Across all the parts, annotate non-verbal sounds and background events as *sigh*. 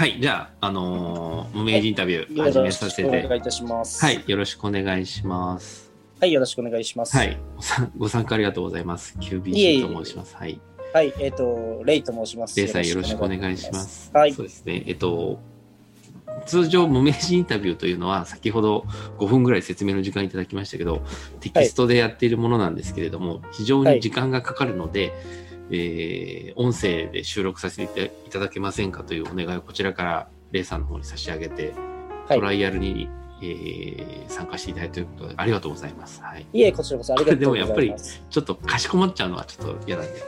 はい、じゃあ、あのー無名人インタビュー始めさせて、願いいたします。はい、よろしくお願いします。はい、よろしくお願いします。はい、ご参ご参加ありがとうございます。いえい QBC えと申します。はい、はい、えっ、と、レイと申します。レイさんよろしくお願いしま。す。はいそうですね、えっと、通常無名人インタビューというのは先ほど5分ぐらい説明の時間いただきましたけどテキストでやっているものなんですけれども、非常に時間がかかるので、えー音声で収録させていただけませんかというお願いをこちらからレイさんの方に差し上げて、はいトライアルに、えー参加していただいたということでありがとうございます。はい、いえ、こちらこそありがとうございます。でもやっちょっとかしこまっちゃうのはちょっと嫌なんでね。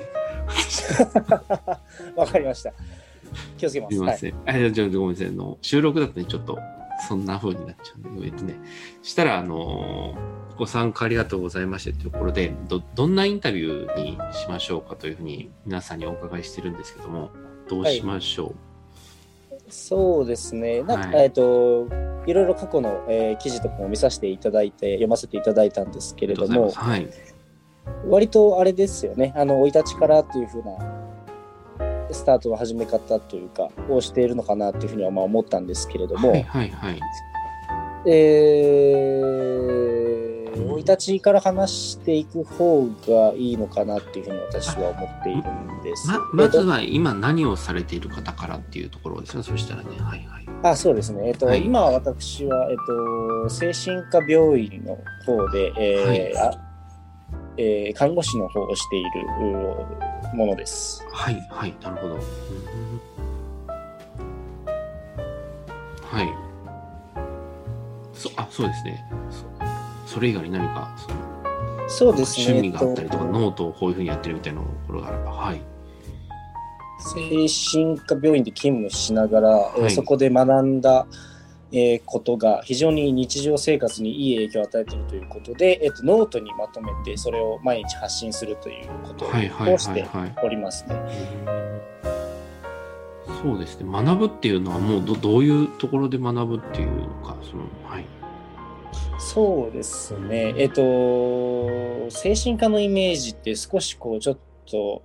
*laughs* わかりました。気をつけますす。はい。みません。あ、じゃあごめんなさい。あの、収録だとね、ちょっと、そんな風になっちゃうんで、えっとね、したら、あのーご参加ありがとうございましたというところで、ど、どんなインタビューにしましょうかというふうに皆さんにお伺いしてるんですけども、どうしましょそうですね。なんか、はいえっ、と、いろいろ過去の、えー記事とかも見させていただいて、読ませていただいたんですけう、れどもはい。割とあれですよね。あの、生い立ちからっていうふうな、スタートの始め方というか、をしているのかなというふうにはまあ思ったんですけれども、はい、はい、はい。えー、生い立ちから話していく方がいいのかなっていうふうに私は思っているんです。ま、まずは今何をされている方からっていうところですね。そしたらね、はい、はい。あそうですね、えっとはい今私は、えっと、精神科病院の方で、えーあえー看護師の方をしているうものです。はい、はい、なるほど。うんはい。そ、あ、そうですね。そそれ以外に何か、そのそうですね、趣味があったりとか、えっノートをこういうふうにやってるみたいなところがあれば、はい。精神科病院で勤務しながら、えーはいそこで学んだ、えーことが非常に日常生活にいい影響を与えているということで、えっとノートにまとめてそれを毎日発信するということをして。おりますね。そうですね。学ぶっていうのはもうどどういうところで学ぶっていうのか、その、はい。そうですね。えっと、精神科のイメージって少しこう、ちょっと、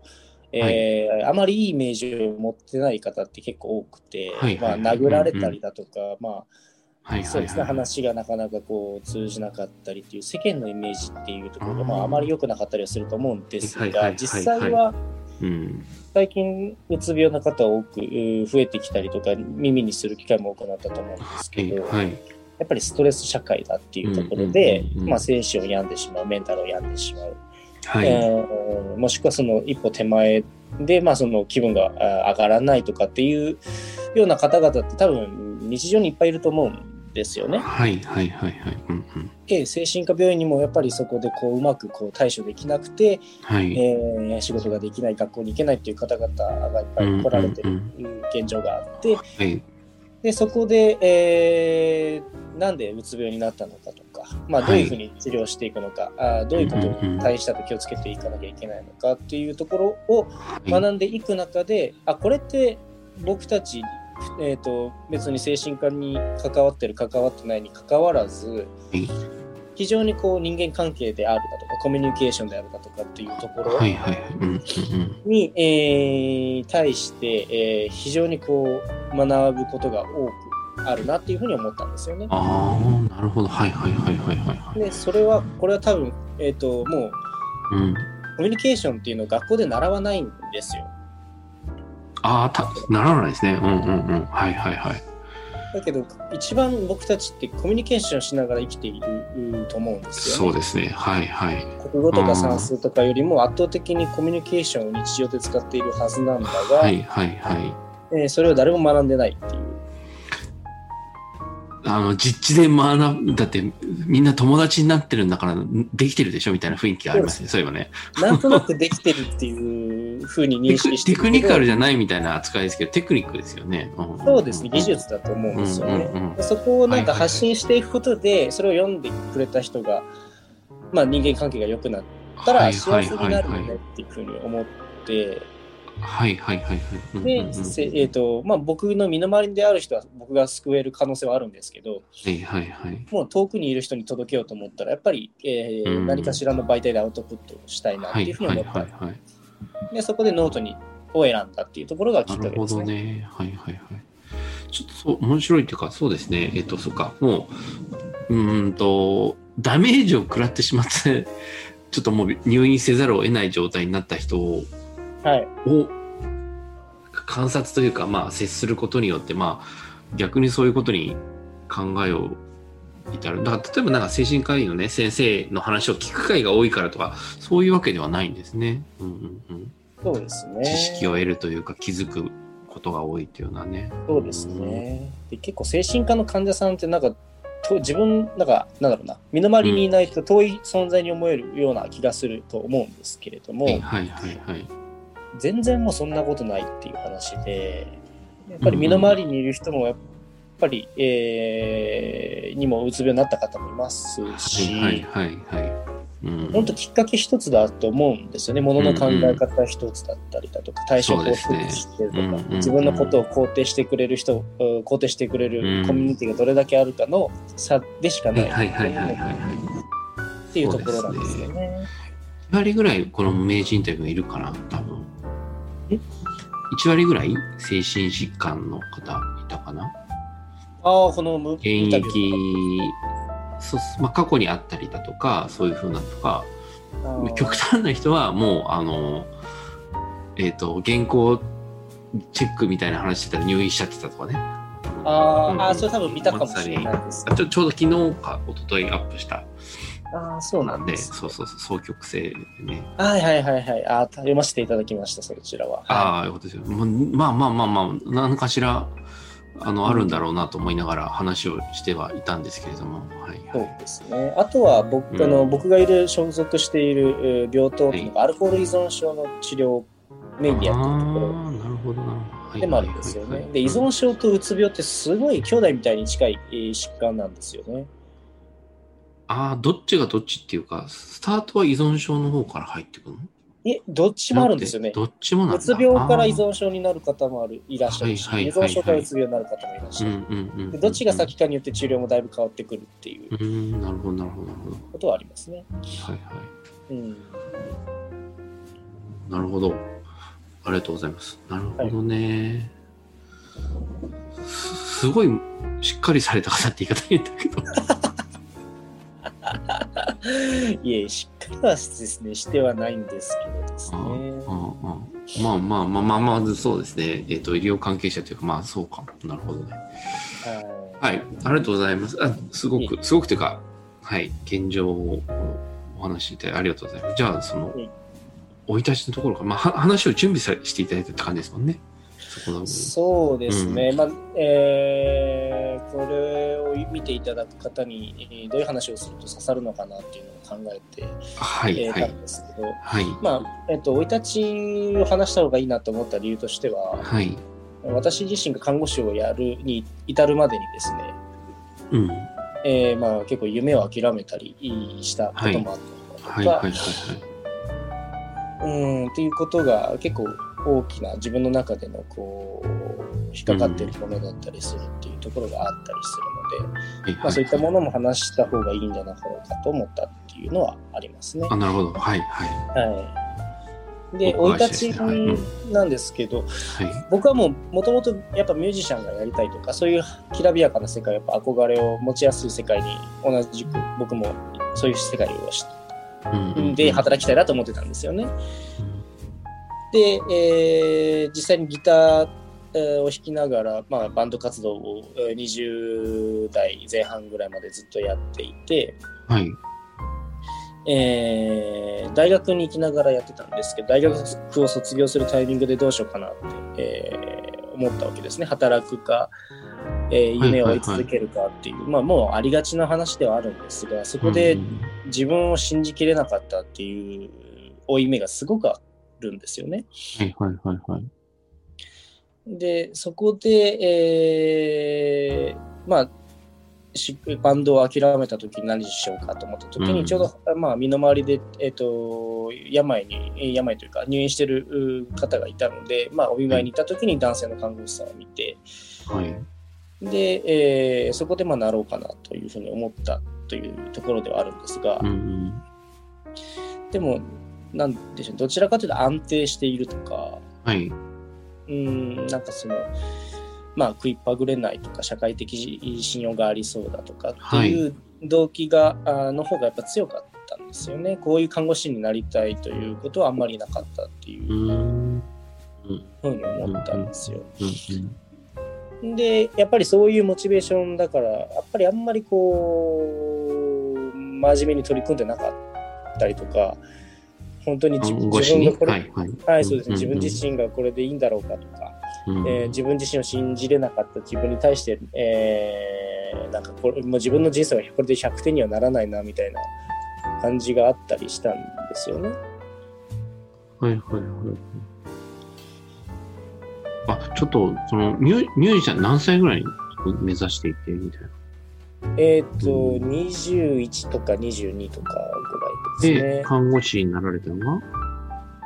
えーあまりいいイメージを持ってない方って結構多くて、はいはいまあ、殴られたりだとか、まはいあ、はい。そうですね、はい。話がなかなかこう通じなかったりっていう世間のイメージっていうところが、まあ、あまり良くなかったりはすると思うんですが、はいはいはいはい。実際はうん。最近、うつ病の方多く増えてきたりとか、耳にする機会も多くなったと思うんですけど、はい。やっぱりストレス社会だっていうところでうんうんうんうん、まあ、精神を病んでしまう、メンタルを病んでしまう、はい。えーもしくはその一歩手前で、まあ、その気分があ上がらないとかっていうような方々って多分日常にいっぱいいると思うんですよね。はいはいはいはい。うんうん。で精神科病院にもやっぱりそこでこううまくこう対処できなくて、はい。えー仕事ができない、学校に行けないっていう方々がいっぱい来られてるうん現状があって、はい。でそこで、えーなんでうつ病になったのかとか、まあ、どういうふうに治療していくのか、あーどういうことに対して気をつけていかなきゃいけないのかっていうところをはい。学んでいく中で、あこれって僕たち、えー、と別に精神科に関わってる関わってないに関わらずはい非常にこう人間関係であるだとかコミュニケーションであるだとかっていうところ。に、えー対して、えー非常にこう学ぶことが多くあるなっていうふうに思ったんですよね。ああ、なるほど。はいはいはいはいはいはい。でそれはこれは多分、えー、ともううん。コミュニケーションっていうのを学校で習わないんですよ。ああ、た、ならないですね。うんうんうん。はいはいはい。だけど一番僕たちってコミュニケーションしながら生きていると思うんですよね。そうですね。はいはい。国語とか算数とかよりも圧倒的にコミュニケーションを日常で使っているはずなんだが、はいはいはい。えーそれを誰も学んでないっていう。あの、実地で学んだって、みんな友達になってるんだから、できてるでしょみたいな雰囲気がありますね。そういえばね。なんとなくできてるっていうふうに認識してテクニカルじゃゃないみたいな扱いですけど、テクニックですよね。んそうですね、技。術だと思うんですよね。うんうんうんでそこをなんかはいはいはい発信していくことで、それを読んでくれた人が、まあ、人間関係が良くなったら幸せになるよねっていうふうに思って、はいはいはいはい。うんうんで、うんせえーとまあ、僕の身の回りである人は僕が救える可能性はあるんですけど、はいはいはい。もう遠くにいる人に届けようと思ったら、やっぱり、えーうん何かしらの媒体でアウトプットしたいなってはいいうふうにはい思った。はいはい。でそこでノートにを選んだっていうところがきっかけですね。どね。はいはいはい。ちょっとそう面白いっていうか、そうですね。えっと、そうか、もう、うーんと、ダメージを食らってしまって、*laughs* ちょっともう入院せざるを得ない状態になった人を、はい。を観察というか、まあ、接することによって、まあ、逆にそういうことに考えを至る。だから、例えばなんか精神科医のね、先生の話を聞く会が多いからとか、そういうわけではないんですね。うんうんうん。そうですね。知識を得るというか、気づくことが多いっていうのはね。そうですね。で結構精神科の患者さんってなんかと自分なんかなんだろうな身の回りにいないと遠い存在に思えるような気がすると思うんですけれども、はいはいはいはい。全然もうそんなことないっていう話でやっぱり身の回りにいる人もやっぱり、えーにもうつ病になった方もいますし、はいはいはいはい。うん本当きっかけ一つだと思うんですよね。ものの考え方一つだったりだとか、対処法一つしてるとか、ね自分のことを肯定してくれる人、うん肯定してくれうんるコミュニティがどれだけあるかの差でしかないはいはいはいはいはい。っていうところなんですよね。1割ぐらいこの無名人インタビューいるかな多分。え ?1 割ぐらい精神疾患の方いたかな？ああ、この無現役ー、そうまあ、過去にあったりだとか、そういうふうなとか、あー極端な人はもう、あの、えっ、と、原稿チェックみたいな話してたら入院しちゃってたとかね。あー、うんあー、それ多分見たかもしれないです。あちょちょうど昨日か一昨日アップしたああ、そうななんで、んです。そうそうそう、双極性でね。はいはいはいはい。あー読ませていただきました、そちらは。ああ、よかったですよ。ままあまあまあまあ、何かしら、あの、あるんだろうなと思いながら話をしてはいたんですけれども、はい、そうはい。ですね。あとは僕,、うんあの僕がいる所属しているえー病棟っていうのがアルコール依存症の治療をメインでやってるところなるほどなるほど。はいでもあるんですよ。ねで依存症とうつ病ってすごい兄弟みたいに近いえー疾患なんですよね。ああ、どっちがどっちっていうか、スタートは依存症の方から入ってくるの？え、どっちもあるんですよね。どっちもなんだ。うつ病から依あ存症になる方もあるいらっしゃるし、はいはいはいはい依存症からうつ病になる方もいらっしー。ゃる。どっちが先かによって治療もだいぶ変わってくるっていううーん、なるほどなるほどなるほど。ことはありますね。はいはい。うん、なるほど。ありがとうございます。なるほどね。すすごいしっかりされた方って言い方変だけど。*laughs* いえ、しっかりはですね、してはないんですけどですね。まあまあまあまあまあ、そうですね。えっ、と、医療関係者というか、まあそうか。なるほどね。はいはい。ありがとうございます。あ、すごく、すごくというか、はい。現状をお話しいただいてありがとうございます。じゃあ、その、生い立ちのところから、まあ、話を準備さしていただいたって感じですもんね。そこの。そうですね、まあえーこれを見ていただく方に、えーどういう話をすると刺さるのかなっていうのを考えて、はい、はいえーたん。ですけど、はい。まあえっと生い立ちを話した方がいいなと思った理由としては、はい。私自身が看護師をやるに至るまでにですね、うん。えーまあ、結構夢を諦めたりしたこともあったりはい、はい、とはいか、。うんっていうことが結構大きな自分の中でのこう引っかかっているものだったりするっていうところがあったりするので、はい。まあ、そういったものも話した方がいいんじゃなかろうかと思ったっていうのはありますね。あ、なるほど。はい、はい。はい、でお生い立ちなんですけど、はい。僕はもうもともとやっぱミュージシャンがやりたいとかそういうきらびやかな世界やっぱ憧れを持ちやすい世界に同じく僕もそういう世界をしうんうんで働きたいなと思ってたんですよね。で、えー実際にギターえーを弾きながら、まあ、バンド活動をえー20代前半ぐらいまでずっとやっていて、はい。えー大学に行きながらやってたんですけど大学を卒業するタイミングでどうしようかなって、えー思ったわけですね。働くか、えー夢を追い続けるかっていう、まあもうありがちな話ではあるんですがそこでうん自分を信じきれなかったっていう負い目がすごくあるんですよね。はい、はい、はい、はい。で、そこで、えーまあ、しバンドを諦めた時に何しようかと思った時に、うんちょうど、まあ、身の回りで、えっ、と、病に、えー病というか入院してるう方がいたので、まあ、お見舞いに行った時に男性の看護師さんを見て、はい。で、えーそこでまあなろうかなというふうに思ったというところではあるんですが、うんうん。でも、なんでしょう、どちらかというと安定しているとか、はい。うん、なんかその、まあ、食いっぱぐれないとか社会的信用がありそうだとかっていう動機が、あの方がやっぱ強かったんですよね。こういう看護師になりたいということはあんまりなかったっていう。うん。ふうに思ったんですよ。うん。でやっぱりそういうモチベーションだからやっぱりあんまりこう真面目に取り組んでなかったりとか本当に自分がこれ、はいはい。はいそうですね、ん自分自身がこれでいいんだろうかとか、うんえー自分自身を信じれなかった自分に対して、えーなんかこれもう自分の人生はこれで100点にはならないなみたいな感じがあったりしたんですよね。はいはいはい。あ、ちょっと、そのミュー、ミュージシャン何歳ぐらい目指していてみたいな。えっ、と、うん21とか22とかぐらいですで、ね。看護師になられたのが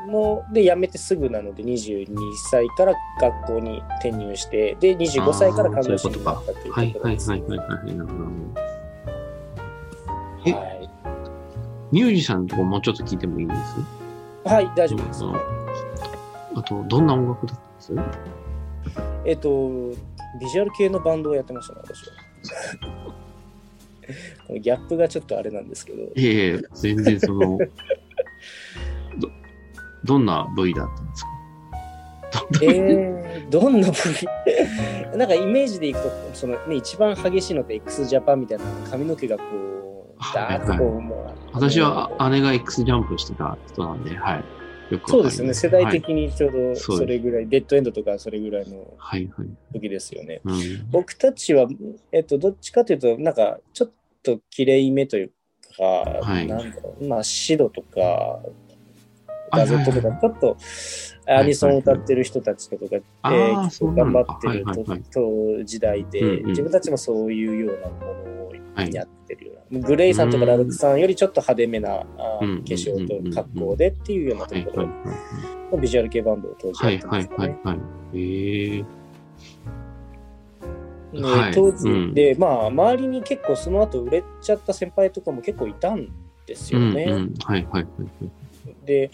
ので辞めてすぐなので22歳から学校に転入してで25歳から看護師になったというとはいはいころです。はいはいミュージシャンのとこもうちょっと聞いてもいいですはい、大丈夫です。うんあと、どんな音楽だったんですえっ、と、ビジュアル系のバンドをやってましたね、私は。*laughs* このギャップがちょっとあれなんですけど、いえいえ、全然その、*laughs* ど、どんな部位だったんですか？えー、どんな部位？*laughs* なんかイメージでいくと、そのね、一番激しいのって x ジャパンみたいな髪の毛がこう、ダーッとこう、もう私はあ姉が X ジャンプしてた人なんで、はい。そうです世代的にちょうどそれぐらい、デッドエンドとかそれぐらいのはいはい。時ですよね。うん。僕たちは、えっと、どっちかというと、なんか、ちょっと綺麗めというか、はい。なんだろう、まあ、シドとか、はいガゼットとか、ちょっとアニソンを歌ってる人たちとかが、あえーーそうな頑張ってるとはいはい時代で、うんうん。自分たちもそういうようなものをはいやってるような、グレイさんとかラルクさんよりちょっと派手めなあうん化粧と格好でっていうようなとはいころビジュアル系バンドを当時はいやってまはいはいしたね。はい。ええねはい当時うんで、まあ、周りに結構その後売れちゃった先輩とかも結構いたんですうんよね。うん。はいはいはいはい。で、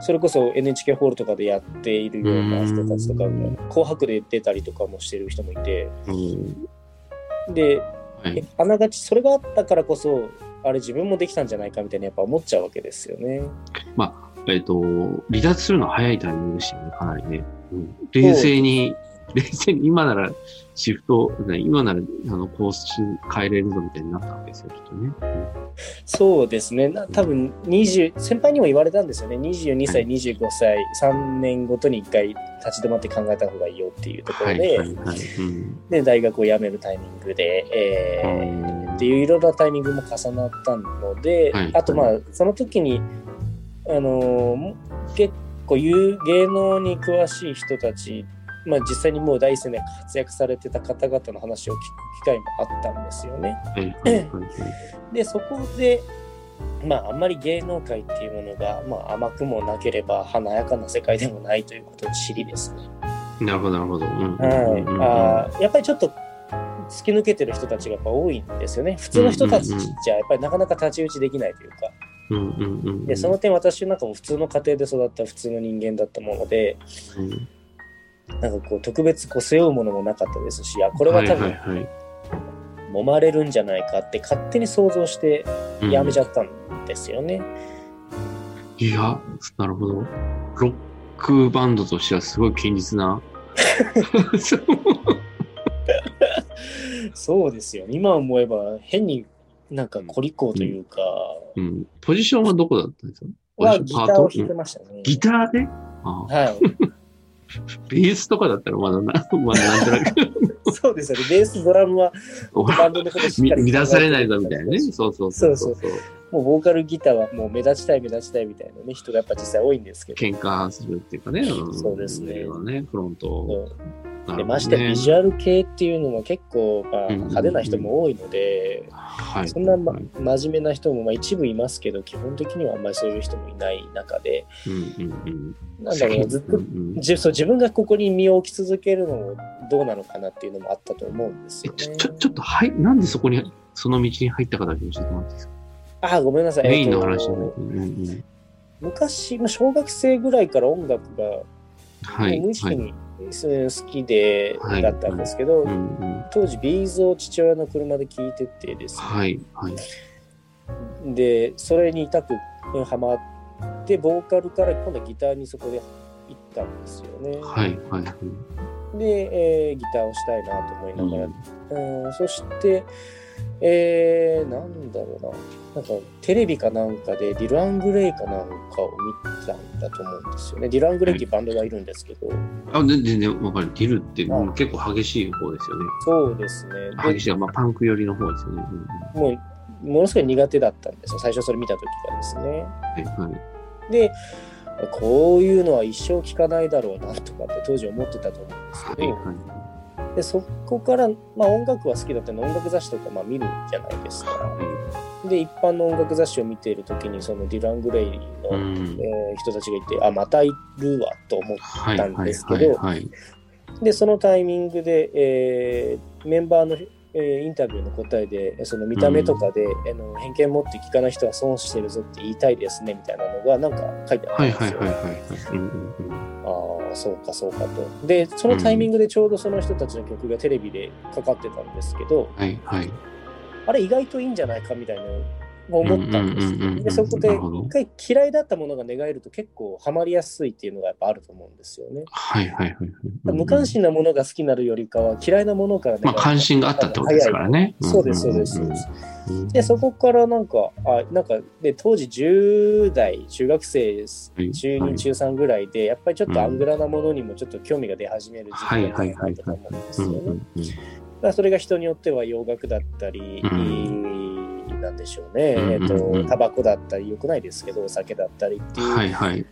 それこそ NHK ホールとかでやっているような人たちとかも、紅白で出たりとかもしてる人もいて、うんで、えはい。あながちそれがあったからこそ、あれ自分もできたんじゃないかみたいなやっぱ思っちゃうわけですよね。えっと、離脱するのは早いタイミングでしたよね、かなりね。うん、冷静に、冷静に今ならシフト、ね今ならあのコース変えれるぞみたいになったわけですよ、きっとね。そうですね。な多分20、先輩にも言われたんですよね。22歳、は25歳、3年ごとに1回立ち止まって考えた方がいいよっていうところはいで、で大学を辞めるタイミングで、えーうんっていういろんなタイミングも重なったので、はいあとまあその時に、あのー結構有芸能に詳しい人たち、まあ、実際にもう第一線で活躍されてた方々の話を聞く機会もあったんですよね。でそこでまああんまり芸能界っていうものが、まあ、甘くもなければ華やかな世界でもないということを知りですね。なるほど、なるほど。やっぱりちょっと突き抜けてる人たちがやっぱ多いんですよね。普通の人たちじゃやっぱりなかなか太刀打ちできないというか。でその点私なんかも普通の家庭で育った普通の人間だったもので、うんなんかこう特別こう背負うものもなかったですし、あこれは多分はいはいはい揉まれるんじゃないかって勝手に想像してうんやめちゃったんですよね。いや、なるほど。ロックバンドとしてはすごい堅実な。*laughs* そうですよ。今思えば変になんかコリコというか、うん。ポジションはどこだったんですか？ポはギターを弾いてましたね。ギターで？はい。ベースとかだったらまだな、*laughs* まだなんとなく *laughs* そうですよね。ベース、ドラムはバンドのことしっみかり乱されないぞみたいなね。そうそうそうそうもうボーカルギターはもう目立ちたい目立ちたいみたいなね、人がやっぱ実際多いんですけど。喧嘩するっていうかね。ん。そうですね。ね、フロント。ね。でましてビジュアル系っていうのも結構、まあ、派手な人も多いので、はい。そんな、まはい。真面目な人もまあ一部いますけど、基本的にはあんまりそういう人もいない中で。なんだろうな、ずっとじそう自分がここに身を置き続けるのもどうなのかなっていうのもあったと思うんですよね。えちょ、ちょ、ちょっと、はい、なんでそこに、その道に入ったかだけ教えてもらっていいですか？あ、ごめんなさい。メインのえっと話じゃない。うんうん。昔、まあ小学生ぐらいから音楽がはい。無意識はい。にそうい好きで、はいだったんですけど、うんうん。当時ビーズを父親の車で聴いててですね、はい、はい。でそれに痛くハマってボーカルから今度はギターにそこで行ったんですよね。はい、はい。で、えーギターをしたいなと思いながら、うんそして、えー、なんだろうな、なんかテレビかなんかでディラン・グレイかなんかを見たんだと思うんですよね。ディラン・グレイっていうバンドがいるんですけど、あ、で全然わかる。ディルってあ結構激しい方ですよね。そうですね。で激しい、まあ、パンク寄りの方ですよね。うんもう、ものすごい苦手だったんですよ。最初それ見た時がですね。はい、はい。で、こういうのは一生聞かないだろうなとかって当時思ってたと思うんですけはい、ど、はい。でそこから、まあ、音楽は好きだったので音楽雑誌とかまあ見るじゃないですか。で一般の音楽雑誌を見ている時にそのディラン・グレイの、うん。えー人たちがいてあまたいるわと思っはい、たんはい、ですけど。でそのタイミングで、えーメンバーの、えーインタビューの答えでその見た目とかで、あの偏見持って聞かない人は損してるぞって言いたいですねみたいなのがなんか書いてあったんですよ。ああそうかそうかと。でそのタイミングでちょうどその人たちの曲がテレビでかかってたんですけど、はい、はい。あれ意外といいんじゃないかみたいな思ったんですでそこで一回嫌いだったものが寝返ると結構ハマりやすいっていうのがやっぱあると思うんですよね。はい、はい、はい。無関心なものが好きになるよりかは嫌いなものからまあ、関心があったってことですからね。そうです、そうです、そうです。で、そこ。からなんか、あなんか、で、当時10代、中学生です、中2、中3ぐらいで、やっぱりちょっとアングラなものにもちょっと興味が出始める時期だったと思うんですよね。だからそれが人によっては洋楽だったり、うんなんでしょうね、うんうんうんえっと、タバコだったり、よくないですけど、お酒だったりっていう。はい、はい。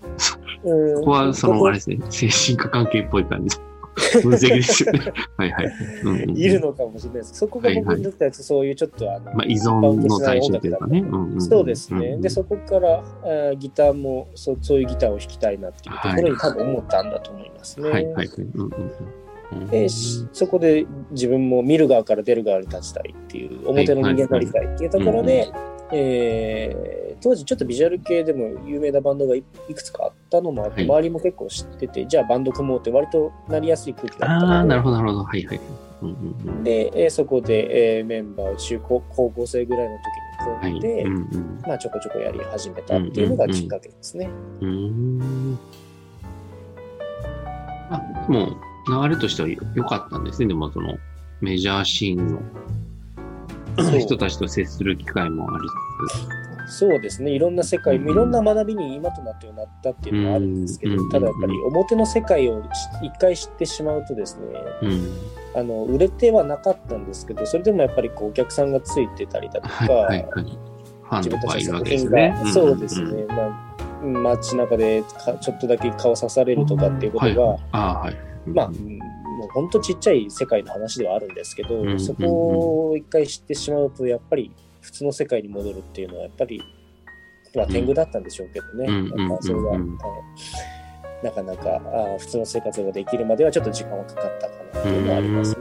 うんここは、その、あれですね、精神科関係っぽい感じ。*laughs* 分析ですよね。はい、はい。うんうんいるのかもしれないです。そこが僕にとってはそういうちょっとあの、まあ、依存の対象というかね。んんそうですね。んで、そこからあーギターもそ、そういうギターを弾きたいなっていうところに多分思ったんだと思いますね。はい、はい。うんうんうんでしそこで自分も見る側から出る側に立ちたいっていう、表の人間になりたいっていうところで、えー当時ちょっとビジュアル系でも有名なバンドがいいくつかあったのもあって、はい周りも結構知ってて、じゃあバンド組もうって割となりやすい空気だったああ、のでなるほど、なるほど。はい、はい。うんうんうんで、えーそこで、えーメンバーを中高高校生ぐらいのはい。時に組んで、うんうんまあ、ちょこちょこやり始めたっていうのがきっかけですね。うーん。あ、でも、流れとしては良かったんですね。でも、その、メジャーシーンそうの人たちと接する機会もありそうですね、いろんな世界、いろんな学びに今となってはなったっていうのはあるんですけど、うんただやっぱり表の世界をし一回知ってしまうとですね、つつ。うん。あの売れてはなかったんですけど、それでもやっぱりこうお客さんがついてたりだとか、はい、はい、はい。ファン自分とかいるわたちの作品けですねうですんんね、まあ、街中でかちょっとだけ顔刺されるとかっていうことが、はいああ、はい。まあ、うんもう本当ちっちゃい世界の話ではあるんですけど、うんそこを一回知ってしまうと、やっぱり普通の世界に戻るっていうのは、やっぱり、まあ、天狗だったんでしょうけどね、それは、なかなかあー普通の生活ができるまではちょっと時間はかかったかなっていうのはありますね。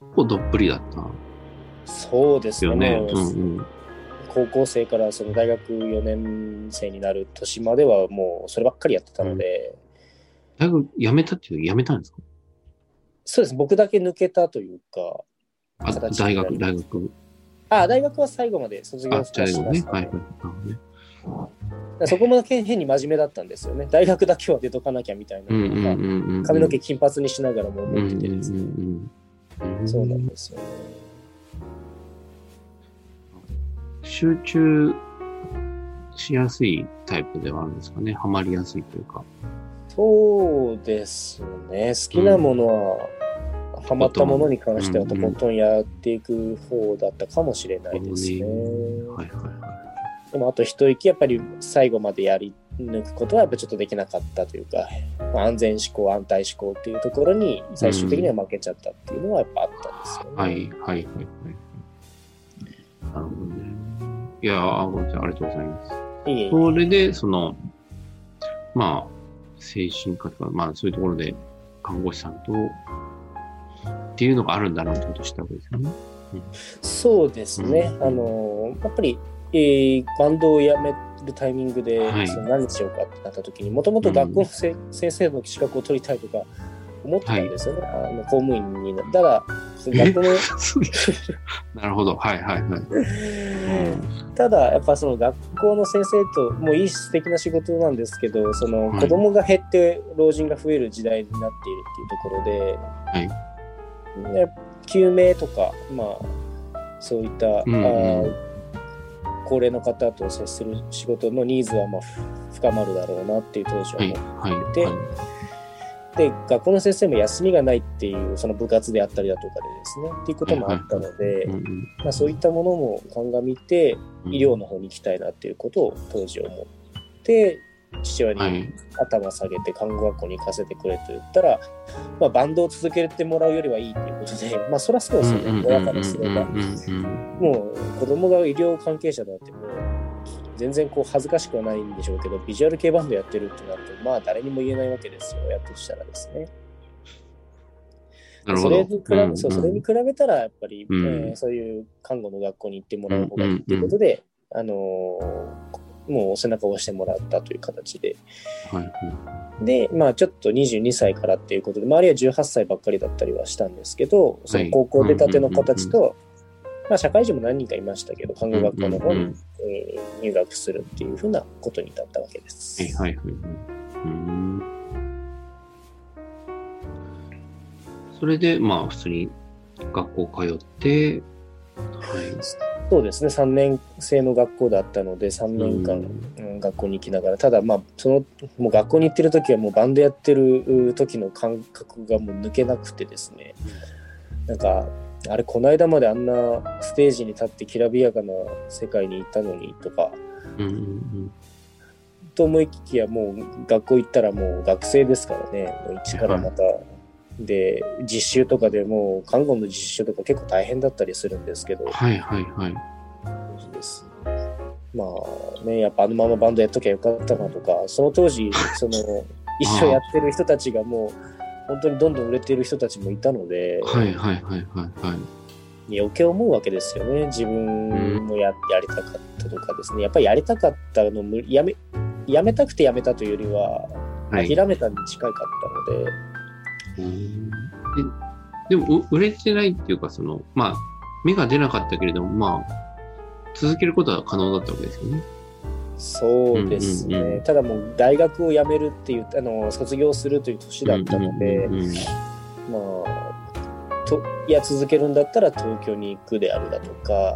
結構どっぷりだったそうですよね。ね、うんうん。高校生からその大学4年生になる年まではもうそればっかりやってたので、大学辞めたっていう辞めたんですか？そうです、僕だけ抜けたというか、大学、大学。あ大学は最後まで卒業あ、し大学ね。ました、はいはい。ねそこも変変に真面目だったんですよね。大学だけは出とかなきゃみたいな。髪の毛金髪にしながらもうんうん思っててですね。うんうん。そうなんですよね。集中しやすいタイプではあるんですかね。ハマりやすいというか。そうですね。好きなものは、ハマったものに関してはとことんやっていく方だったかもしれないですね。はいはいはでもあと一息やっぱり最後までやり抜くことはやっぱちょっとできなかったというか、まあ安全思考、安泰思考っていうところに最終的には負けちゃったっていうのはやっぱあったんですよね。い。はいはいはいはい。なるほどね。いやー、ごめんなさい。ありがとうございます。いえいえそれで、その、まあ、精神科とか、まあそういうところで看護師さんと、っていうのがあるんだなってことを知ったわけですよね。そうですね。あの、やっぱりえーバンドを辞めるタイミングで、はいその何しようかってなった時にもともと学校のせ、先生の資格を取りたいとか思ってたんですよね、あの公務員になったら学校のなるほど。はいはいはい。*laughs* ただやっぱその学校の先生ともういい素敵な仕事なんですけどそのはい。子供が減って老人が増える時代になっているっていうところで、ね救命とかまあそういった、うんうん高齢の方と接する仕事のニーズはまあふ深まるだろうなっていう当時ははい思はい。ではいで学校の先生も休みがないっていうその部活であったりだとかでですねっていうこともあったので、うんうんまあ、そういったものも鑑みてうん。医療の方に行きたいなっていうことを当時思って父親にはい。頭下げて看護学校に行かせてくれと言ったら、まあ、バンドを続けてもらうよりはいいということで、*laughs* まあ、そりゃそうですよね。親からすればもう子供が医療関係者だってもう全然こう恥ずかしくはないんでしょうけどビジュアル系バンドやってるってなるとまあ誰にも言えないわけですよ。親としたらですね。それに比べそうそれに比べたらやっぱり、うん。えーそういう看護の学校に行ってもらう方がいいっていうことで、あのーもう背中を押してもらったという形で。はいはい。で、まあちょっと22歳からっていうことで、周りは18歳ばっかりだったりはしたんですけど、その高校出たての子たちと、まあ社会人も何人かいましたけど、看護学校の方に、えー入学するっていうふうなことになったわけです。はいはいはいはい。うんそれで、まあ、普通に学校通って、はい。そうですね、3年生の学校だったので、3年間、うんうん学校に行きながら、ただまあ、その、もう学校に行ってる時はもうバンドやってるう時の感覚がもう抜けなくてですね、なんか、あれ、この間まであんなステージに立ってきらびやかな世界にいたのにとか、うんうんと思いきやもう学校行ったらもう学生ですからね、一からまた、で、実習とかでもう看護の実習とか結構大変だったりするんですけどうん。、はいはいはい。です。まあね、やっぱあのままバンドやっときゃよかったなとか、その当時、その、*laughs* 一緒やってる人たちがもう、本当にどんどん売れてる人たちもいたので、はいはいはいはいはい。余計思うわけですよね。自分もや,、やりたかったとかですね。やっぱりやりたかったのむやめ、やめたくてやめたというよりは、はい。諦めたに近かったので、うんででも、う売れてないっていうか、その、まあ、芽が出なかったけれども、まあ、続けることは可能だったわけですよね。そうですね。うんうんうん。ただもう大学を辞めるっていう、あの、卒業するという年だったので、うんうんうんうん。まあ、といや続けるんだったら東京に行くであるだとか、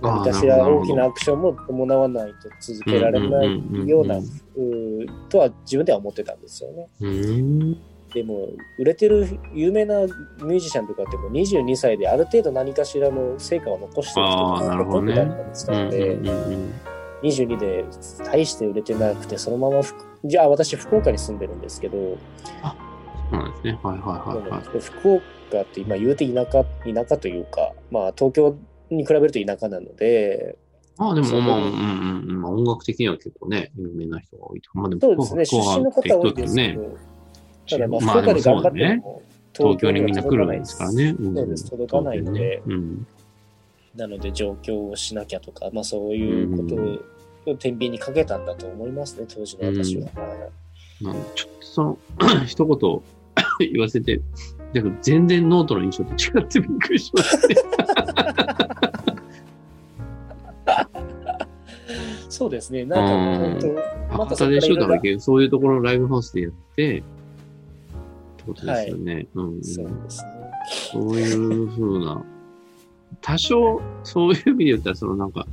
何かしら大きなアクションも伴わないと続けられないような、うーとは自分では思ってたんですよね。うん。でも、売れてる有名なミュージシャンとかってもう22歳である程度何かしらの成果を残してる人あーなるほどねだったんですので、うんうんうん22で大して売れてなくて、そのまま福、じゃあ私福岡に住んでるんですけど、そうなんですね。はいはいはいはい。福岡って今言うて田舎、田舎というか、まあ東京に比べると田舎なので、ああ、でも、まあ、うんうんうん、まあ、音楽的には結構ね、有名な人が多いと。まあ、でも、そうですね、出身の方は多いですけねど、ただまあま福岡で頑張。っても、東京にみんな来るんはですからね。んそうです届かないのでうん。なので上京をしなきゃとか、まあそういうことを天秤にかけたんだと思いますね、当時の私は。なんでちょっとその、*coughs* 一言 *coughs* 言わせて、だけど全然ノートの印象と違ってびっくりしましたね。*laughs* そうですね、なんか本当、また博多でしょだらけけそういうところのライブハウスでやって、ってことですよね。うんうんそうですね。そういうふうな、多少、そういう意味で言ったら、そのなんか、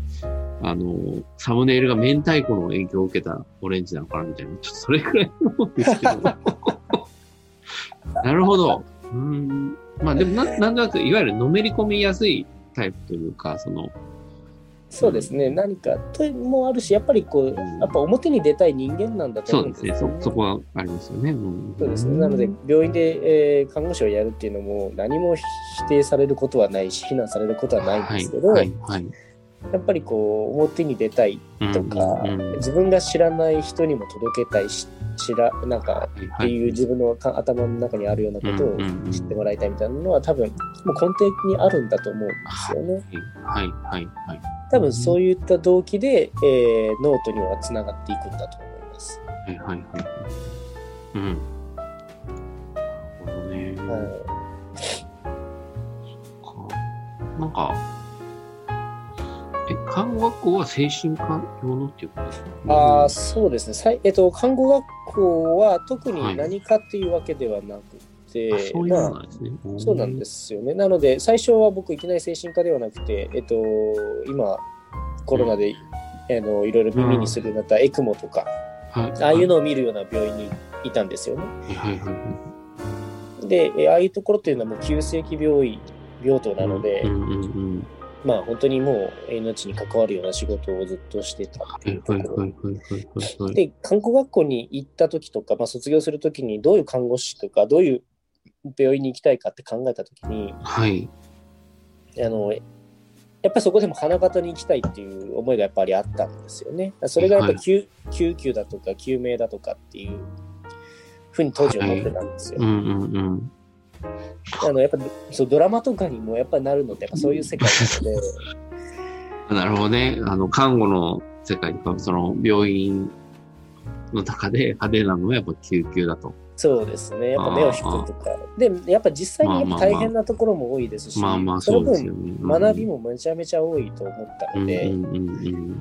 あの、サムネイルが明太子の影響を受けたオレンジなのかなみたいな、ちょっとそれくらい思うんですけど。*laughs* なるほど。うーん。まあでもな、なんとなく、いわゆるのめり込みやすいタイプというか、その、そうですね、何かともあるし、やっぱりこう、ん。やっぱ表に出たい人間なんだとそうでね。思うんですすよそ、そこはありますよね。うん。そうですね。なので、病院で、えー看護師をやるっていうのも、何も否定されることはないし、非難されることはないんですけど、はい、はい、やっぱりこう、表に出たいはい。とか、うん。うん。自分が知らない人にも届けたいし、知ら、なんか、はい。っていう自分のか頭の中にあるようなことをうん。うん。うん。知ってもらいたいみたいなのは、多分、もう根底にあるんだと思うんですよね。はい、はい、はい。多分そういった動機で、えーノートにはつながっていくんだと思います。はいはいはい。うん。なるほどね。はかなんか、え、看護学校は精神科用のっていうことですか？い、ああそうですねさい、えっと、看護学校は特に何かっていうわけではなくて、あそういうまあ。そうなんで。すよね。なので、最初は僕、いきなり精神科ではなくて、えっと、今、コロナで、あのいろいろ耳にするようになったエクモとか、はい。ああいうのを見るような病院にいたんですよね。で、えああいうところっていうのはもう急性期病院、病棟なので。まあ本当にもう命に関わるような仕事をずっとしてたってはいいうところ。で、看護学校に行った時とか、まあ、卒業する時にどういう看護師とか、どういう病院に行きたいかって考えた時に、はい。あの、やっぱりそこでも花形に行きたいっていう思いがやっぱりあったんですよね。それがやっぱり救,、救急だとか救命だとかっていうふうに当時思ってたんですよ。うんうんうん。あのやっぱそうドラマとかにもやっぱりなるのってやっぱそういう世界なので、*laughs* なるほどね。あの、看護の世界とか、その病院の中で派手なのはやっぱ救急だと。そうですね。やっぱ目を引くとか。で、やっぱ実際にやっぱ大変なところも多いですし、まあまあその分。学びもめちゃめちゃ多いと思ったので、うんうんうん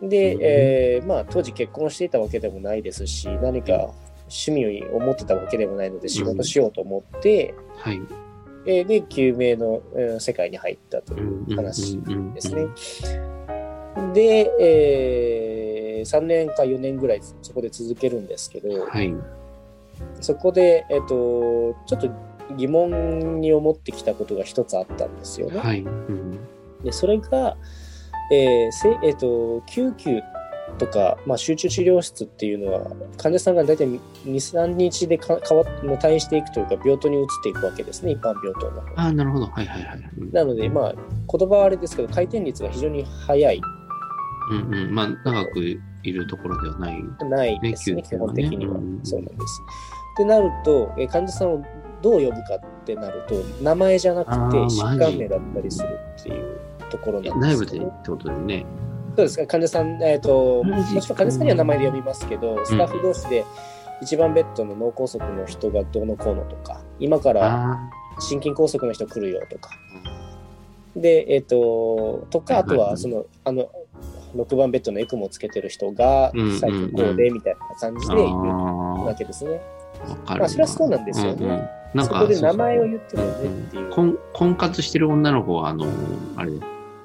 うん。で、えーまあ当時結婚していたわけでもないですし、何か趣味を持ってたわけでもないので仕事しようと思って、はい。えーで、救命の、えー世界に入ったという話うんうんうんうんですね。で、え3年か4年ぐらいそこで続けるんですけど、はい。そこで、えっ、と、ちょっと疑問に思ってきたことが一つあったんですよね。はい。うんで、それが、えーせえっ、と、救急とか、まあ、集中治療室っていうのは、患者さんが大体2、3日でか変わもう退院していくというか、病棟に移っていくわけですね、一般病棟の方ああ、なるほど。はいはいはい。うんなので、まあ、言葉はあれですけど、回転率が非常に速い、うんうん。まあ、長くいるところではない。ないですね、ね。基本的には。うん。そうなんです。ってなると、えー患者さんをどう呼ぶかってなると、名前じゃなくて疾患名だったりするっていうところなんですよね、内部でってことだよね。そうです。か、患者さん、えっ、と、もちろん患者さんには名前で呼びますけど、スタッフ同士で一番ベッドの脳梗塞の人がどうのこうのとか、今からあ心筋梗塞の人来るよとか、で、えっ、と、とか、あとはその、あの、6番ベッドのエクモをつけてる人が最近こうで、みたいな感じあ。で言うあわけですね。あ。わかる。まあ、それはそうなんですよね。うんうんなんかそこで名前を言ってるよねっていう。婚婚活してる女の子は、あの、あれ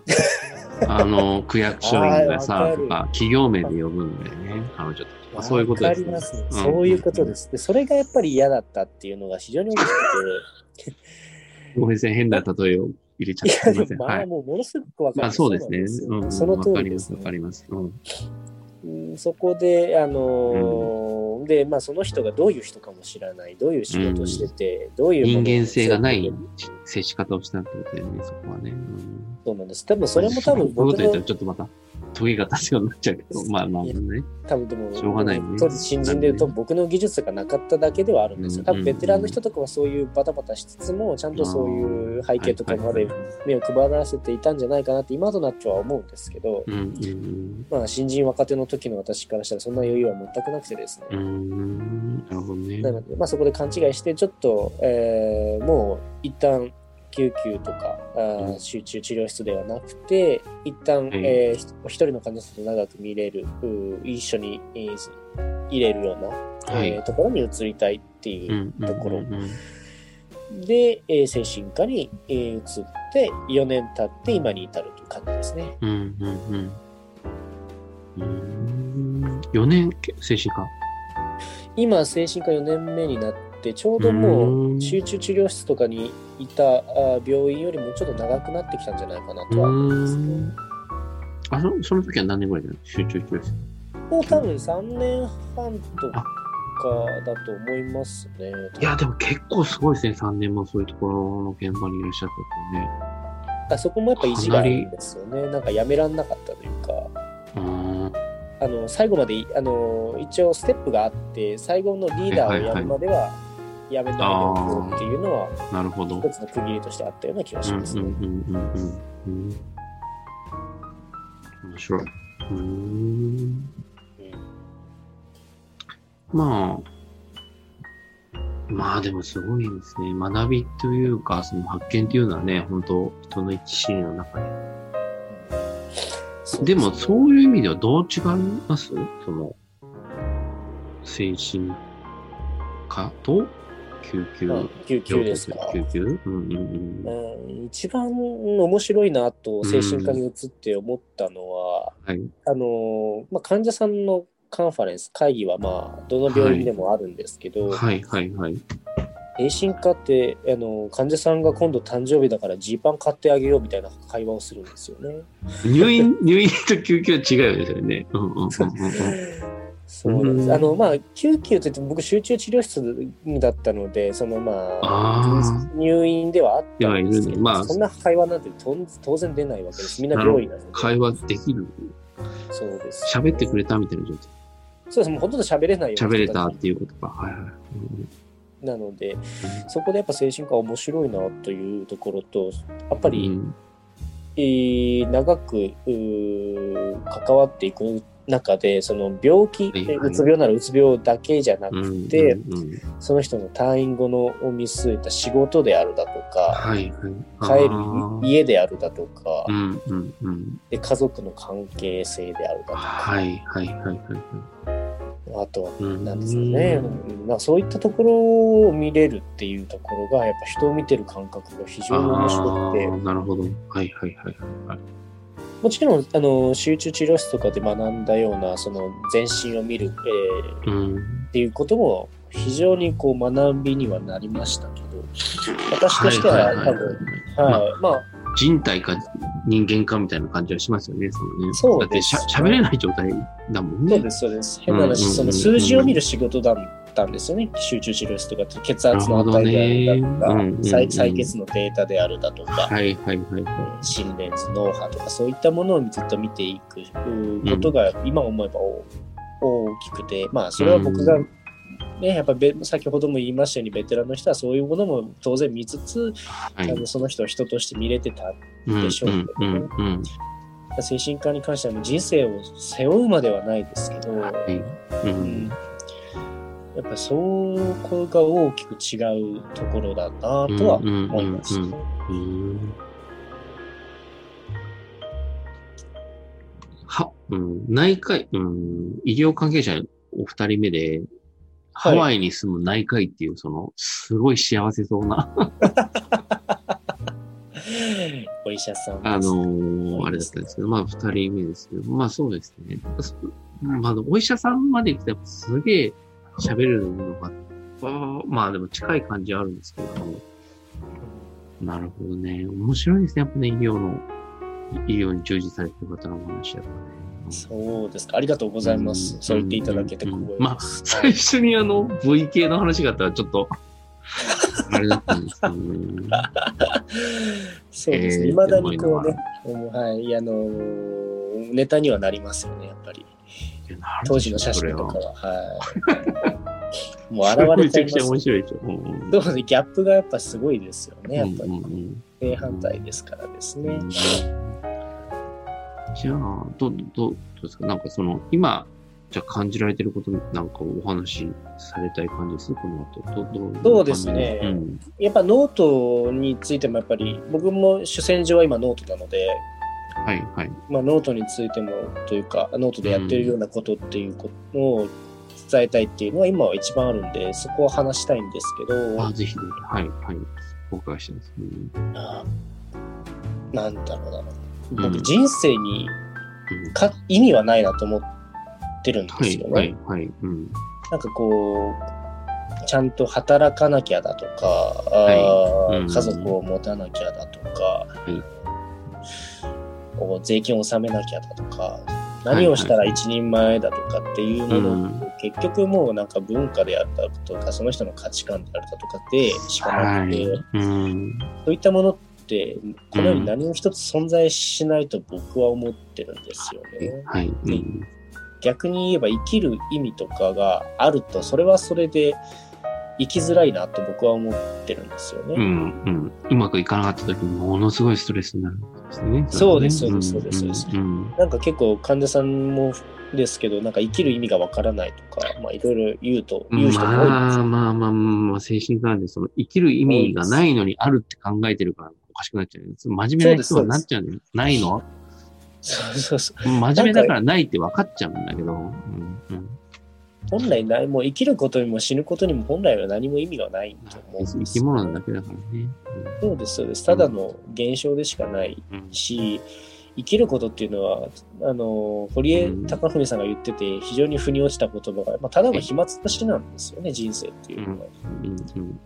*laughs* あの、区役所員がさとか、企業名で呼ぶんだよね、彼女たち。まあ、そういうことです、わかりますね、んそういうことで。す。で、それがやっぱり嫌だったっていうのが非常に大きくごめんなさい、変な例えを入れちゃってません。まあ、はい。もうものすごくわかる。まあ、そうですね。そうなんその通わかります、りです、わかります。うん。うんそこで、あのーで、まあ、その人がどういう人かも知らない、どういう仕事をしてて、どういう人間性がない接し方をしたってことだよね、そこはね。うんそうなんです。多分それも多分僕のちょっとまた、トゲが立つようになっちゃうけど、まあまあね。多分でも、しょうがないよね当時新人で言うと僕の技術がなかっただけではあるんですよ。うん多分ベテランの人とかはそういうバタバタしつつも、ちゃんとそういう背景とかまで目を配らせていたんじゃないかなって今となっては思うんですけど、まあ新人若手の時の私からしたらそんな余裕は全くなくてですね。なるほどね。なので、まあ、そこで勘違いして、ちょっと、えーもう一旦救急とかうん集中治療室ではなくて、一旦、いえーひ一人の患者さんと長く見れる、一緒に、えー入れるような、はいえーところに移りたいっていううんうんところうんうんで、えー精神科に、えー移って、4年経って今に至るという感じですね。うんうんうん。うーん。4年、精神科？今、精神科4年目になって、ちょうどもううん集中治療室とかにいた病院よりもちょっと長くなってきたんじゃないかなうとは思いますね。あ、そその時は何年ぐらいだよ集中治療室。もう多分3年半とかだと思いますね。いや、でも結構すごいですね。3年もそういうところの現場にいらっしゃったとね。あそこもやっぱ意地があるんですよね。なんかやめらんなかったというか。あの最後まであの一応ステップがあって最後のリーダーをやるまではやめないでおこうっていうのはなるほど。一つの区切りとしてあったような気がしますね。うんうんうんうんうん。面白い。うーん。うんまあ、まあでもすごいですね。学びというか、その発見というのはね、本当人の一心の中で。でも、そういう意味ではどう違います？その、精神科と救急。あ救急ですか。救急うんうんうん。うん、一番面白いなと精神科に移って思ったのは、はい。あのまあ、患者さんのカンファレンス会議はまあどの病院でもあるんですけど、はいはいはい。精神科ってあの患者さんが今度誕生日だからジーパン買ってあげようみたいな会話をするんですよね。入院、入院と救急は違うんですよね。*laughs* そうなんです。うんあのまあ救急って言って僕集中治療室だったのでそのまああ入院ではあったんですけど、まあそんな会話なんてとん当然出ないわけです。みんな病院なので。会話できるそうです。喋ってくれたみたいな状態。そうです。もうほとんど喋れないよ喋れ人たっていうことか。はいはい。うんなので、そこでやっぱ精神科面白いなというところと、やっぱり、うんえー長く関わっていく中で、その病気、うつ病ならうつ病だけじゃなくうんて、その人の退院後のを見据えた仕事であるだとか、はいはい。帰る家であるだとか。で家族の関係性であるだとか、はいはいはいはい。あとなんですかね、うんそういったところを見れるっていうところが、やっぱ人を見てる感覚が非常に面白くてなるほど。はいはいはいはい。もちろんあの集中治療室とかで学んだようなその全身を見る、えーうん。っていうことも非常にこう学びにはなりましたけど、私としては多分、はい、まあ、人体か人間かみたいな感じはしますよね。そのねそうだってしですゃ喋れない状態だもんね。そうです、そうです。変な話、その数字を見る仕事だったんですよね。集中治療室とかって血圧の値であるだとか、ね。うんうんうん。採採血のデータであるだとか、はいはいはいは心電図、脳波とかそういったものをずっと見ていくことが今思えばお大きくて、まあそれは僕が、ね、やっぱべ先ほども言いましたようにベテランの人はそういうものも当然見つつ、い。はい。あのその人を人として見れてたうんでしょうけどね。うんうんうん精神科に関してはもう人生を背負うまではないですけど、はい。ううん。んやっぱそこが大きく違うところだなとは思いましたね。うんは、うん、内科医、うん、医療関係者お二人目で、ハワイに住む内科医っていう、その、すごい幸せそうな、*laughs* お医者さん。あのーあれだったんですけど、まあ、二人目ですけど、まあそうですね。そまあ、お医者さんまで行くと、すげえ喋るのが、まあでも近い感じはあるんですけども、なるほどね。面白いですね。やっぱね、医療の、医療に従事されてる方のお話やっぱね。そうですか。ありがとうございます。うんそう言っていただけて光栄です。うんまあ、最初にあの、V 系の話があったらちょっと、あれだったんですけどね。そうですね。えーいまだにこうね、はい、あのーネタにはなりますよね、やっぱり。当時の写真とかは。はい。*laughs* もう現れめちゃくちゃちゃいます。面白いでしょ。うんうんどうね、ギャップがやっぱすごいですよね、やっぱり。うんうんうん正反対ですからですね。じゃあ、どう、どう、どうですか？なんかその、今、じゃあ感じられてることなんかお話しされたい感じですこの後。どどそうですねうん。やっぱノートについてもやっぱり、僕も主戦場は今ノートなので、はい、はい。まあ、ノートについてもというか、ノートでやってるようなことっていうことを伝えたいっていうのは今は一番あるんで、そこは話したいんですけど、あ、ぜひぜひ。はい、はい。お伺いしてます。うんあなんだろうな。うん僕、人生にうんか意味はないなと思ってるんではい、すよね。はい、はい。うん。なんかこう、ちゃんと働かなきゃだとか、はいうん家族を持たなきゃだとか、こう税金を納めなきゃだとか、何をしたら一人前だとかっていうものを、うん結局もうなんか文化であったとか、その人の価値観であるだとかでしかなくて、はい。うん。そういったものって、この世に何も一つ存在しないと僕は思ってるんですよね。はい。うん。逆に言えば生きる意味とかがあると、それはそれで、生きづらいなと僕は思ってるんですよね。うん、うん。うまくいかなかった時にものすごいストレスになるんですね。そうですそうですそうですそうですんなんか結構患者さんもですけど、なんか生きる意味がわからないとか、まあいろいろ言うと、うん言う人も多いんですよ。まあまあまあまあ、精神科で、その生きる意味がないのにあるって考えてるからおかしくなっちゃう。真面目な人はなっちゃう。ないの？そうそうそう。真面目だからないって分かっちゃうんだけど。うんうん本来ない、もう生きることにも死ぬことにも本来は何も意味がないと思うん生ですき物なだけだからね。そうです、そうです。ただの現象でしかないうんうんし、生きることっていうのは、あの、堀江貴文さんが言ってて、非常に腑に落ちた言葉が、まあ、ただの暇つぶしなんですよね、人生っていうのは。うんうん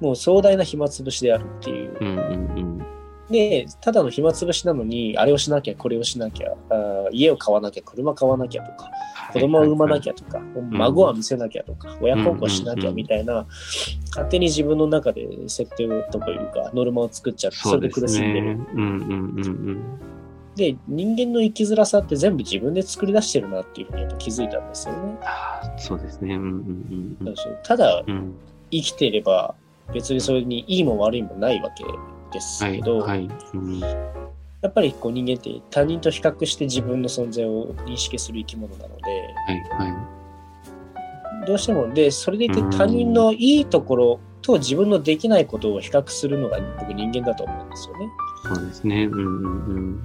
もう壮大な暇つぶしであるっていう。で、ただの暇つぶしなのに、あれをしなきゃ、これをしなきゃ、あー家を買わなきゃ、車買わなきゃとか、子供を産まなきゃとか、孫は見せなきゃとか、親孝行しなきゃみたいな、勝手に自分の中で設定とかいうか、ノルマを作っちゃって、それで苦しんでる。で、人間の生きづらさって全部自分で作り出してるなっていうふうにやっぱ気づいたんですよね。そうですね。うんうんうんそうただ生きていれば別にそれにいいも悪いもないわけですはいけど、はい。うんやっぱりこう人間って他人と比較して自分の存在を認識する生き物なので、はいはい。どうしても、で、それでいてうん他人のいいところと自分のできないことを比較するのが僕人間だと思うんですよね。そうですね。うんうん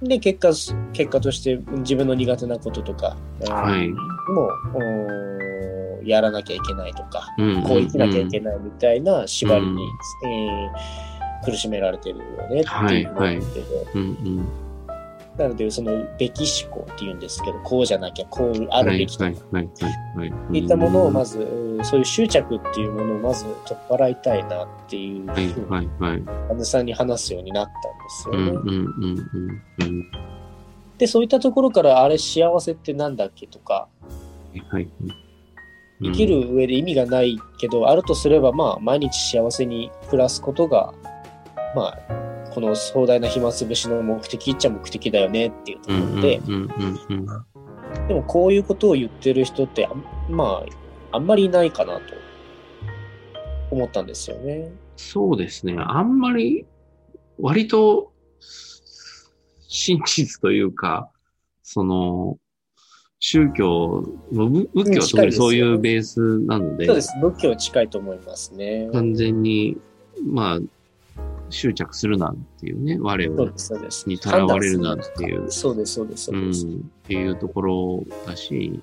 うん。で、結果、結果として自分の苦手なこととか、はいうんもうやらなきゃいけないとか、うんうんうんこう生きなきゃいけないみたいな縛りに、えー苦しめられてるよねっていうふうに思ってて。なので、その、べき思考っていうんですけど、こうじゃなきゃ、こうあるべきとか、はいはいったものをまず。そういう執着っていうものをまず取っ払いたいなっていうはいふうに。患者さんに話すようになったんですよね。うんうんうんうんうん。で、そういったところから、あれ幸せってなんだっけとか、はいはい。生きる上で意味がないけど、あるとすれば、まあ、毎日幸せに暮らすことが、まあ、この壮大な暇つぶしの目的っちゃ目的だよねっていうところで。でもこういうことを言ってる人ってまあ、あんまりいないかなと思ったんですよね。そうですね。あんまり、割と、真実というか、その、宗教、ぶ仏教は特にそういうベースなので、そうです。仏教近いと思いますね。完全に、まあ、執着するなっていうね、我を。にとらわれるなっていうそうです、そうです、そううん、です。っていうところだし、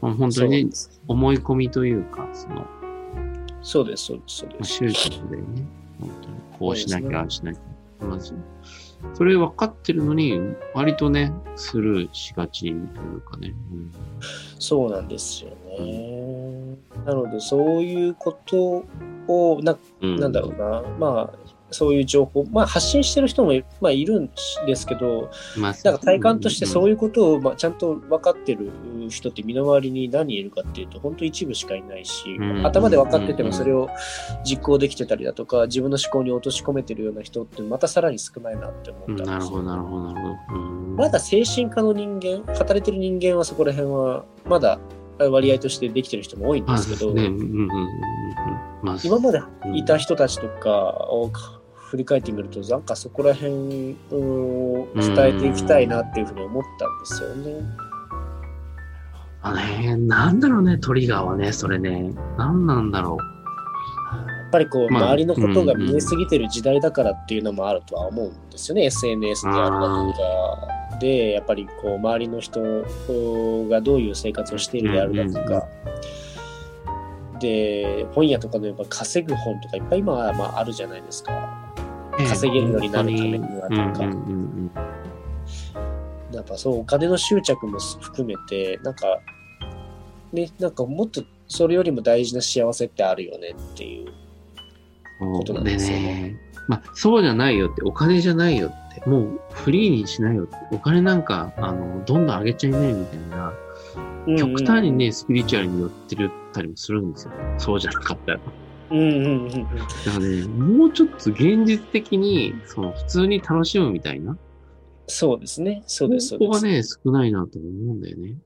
まあ、本当にね思い込みというか、その、そうです、そうです、そうです。執着でね、本当にこうしなきゃ、ああしなきゃ。まず、それ分かってるのに、割とね、スルーしがちというかね。うんそうなんですよね。なので、そういうことを、なうん、なんだろうな、まあ、そういう情報、まあ、発信してる人も、まあ、いるんですけど、まあ、なんか体感としてそういいうことを、まあ、ちゃんと分かってる人って身の回りに何人いるかっていうと、本当一部しかいないし、うん。頭で分かっててうん。もそれを実行できてたりだとか、自分の思考に落とし込めてるような人ってまたさらに少ないなって思ったんですよ。なるほど、なるほど、なるほど。うん。まだ精神科の人間、働いてる人間はそこら辺は、まだ割合としてできてる人も多いんまあですけど、ね、うんうんうんうんうん。まあ、今までいた人たちとかを振り返ってみると、なんかそこら辺を伝えていきたいなっていうふうに思ったんですよね。あね、なんだろうね、トリガーはね、それね。なんなんだろやっぱりこう、まあ周りのことが見えすぎてる時代だからっていうのもあるとは思うんですよね。SNS であるだとかで、やっぱりこう、周りの人がどういう生活をしているであるだとか。で、本屋とかのやっぱ稼ぐ本とかいっぱい今はまああるじゃないですか。う。稼げるようになるためにはとかうんうんうんやっぱそう、お金の執着も含めて、なんか、ね、なんかもっとそれよりも大事な幸せってあるよねっていう。うん。ことなんでですよねね、まあ、そうじゃないよって、お金じゃないよって、もうフリーにしないよって、お金なんか、あの、どんどん上げちゃいないみたいな、極端にね、スピリチュアルに寄ってるったりもするんですよ。そうじゃなかったら。うんうんうんうん。だからね、もうちょっと現実的に、その、普通に楽しむみたいな、そうですね。そうです。ここがね、少ないなと思うんだよね。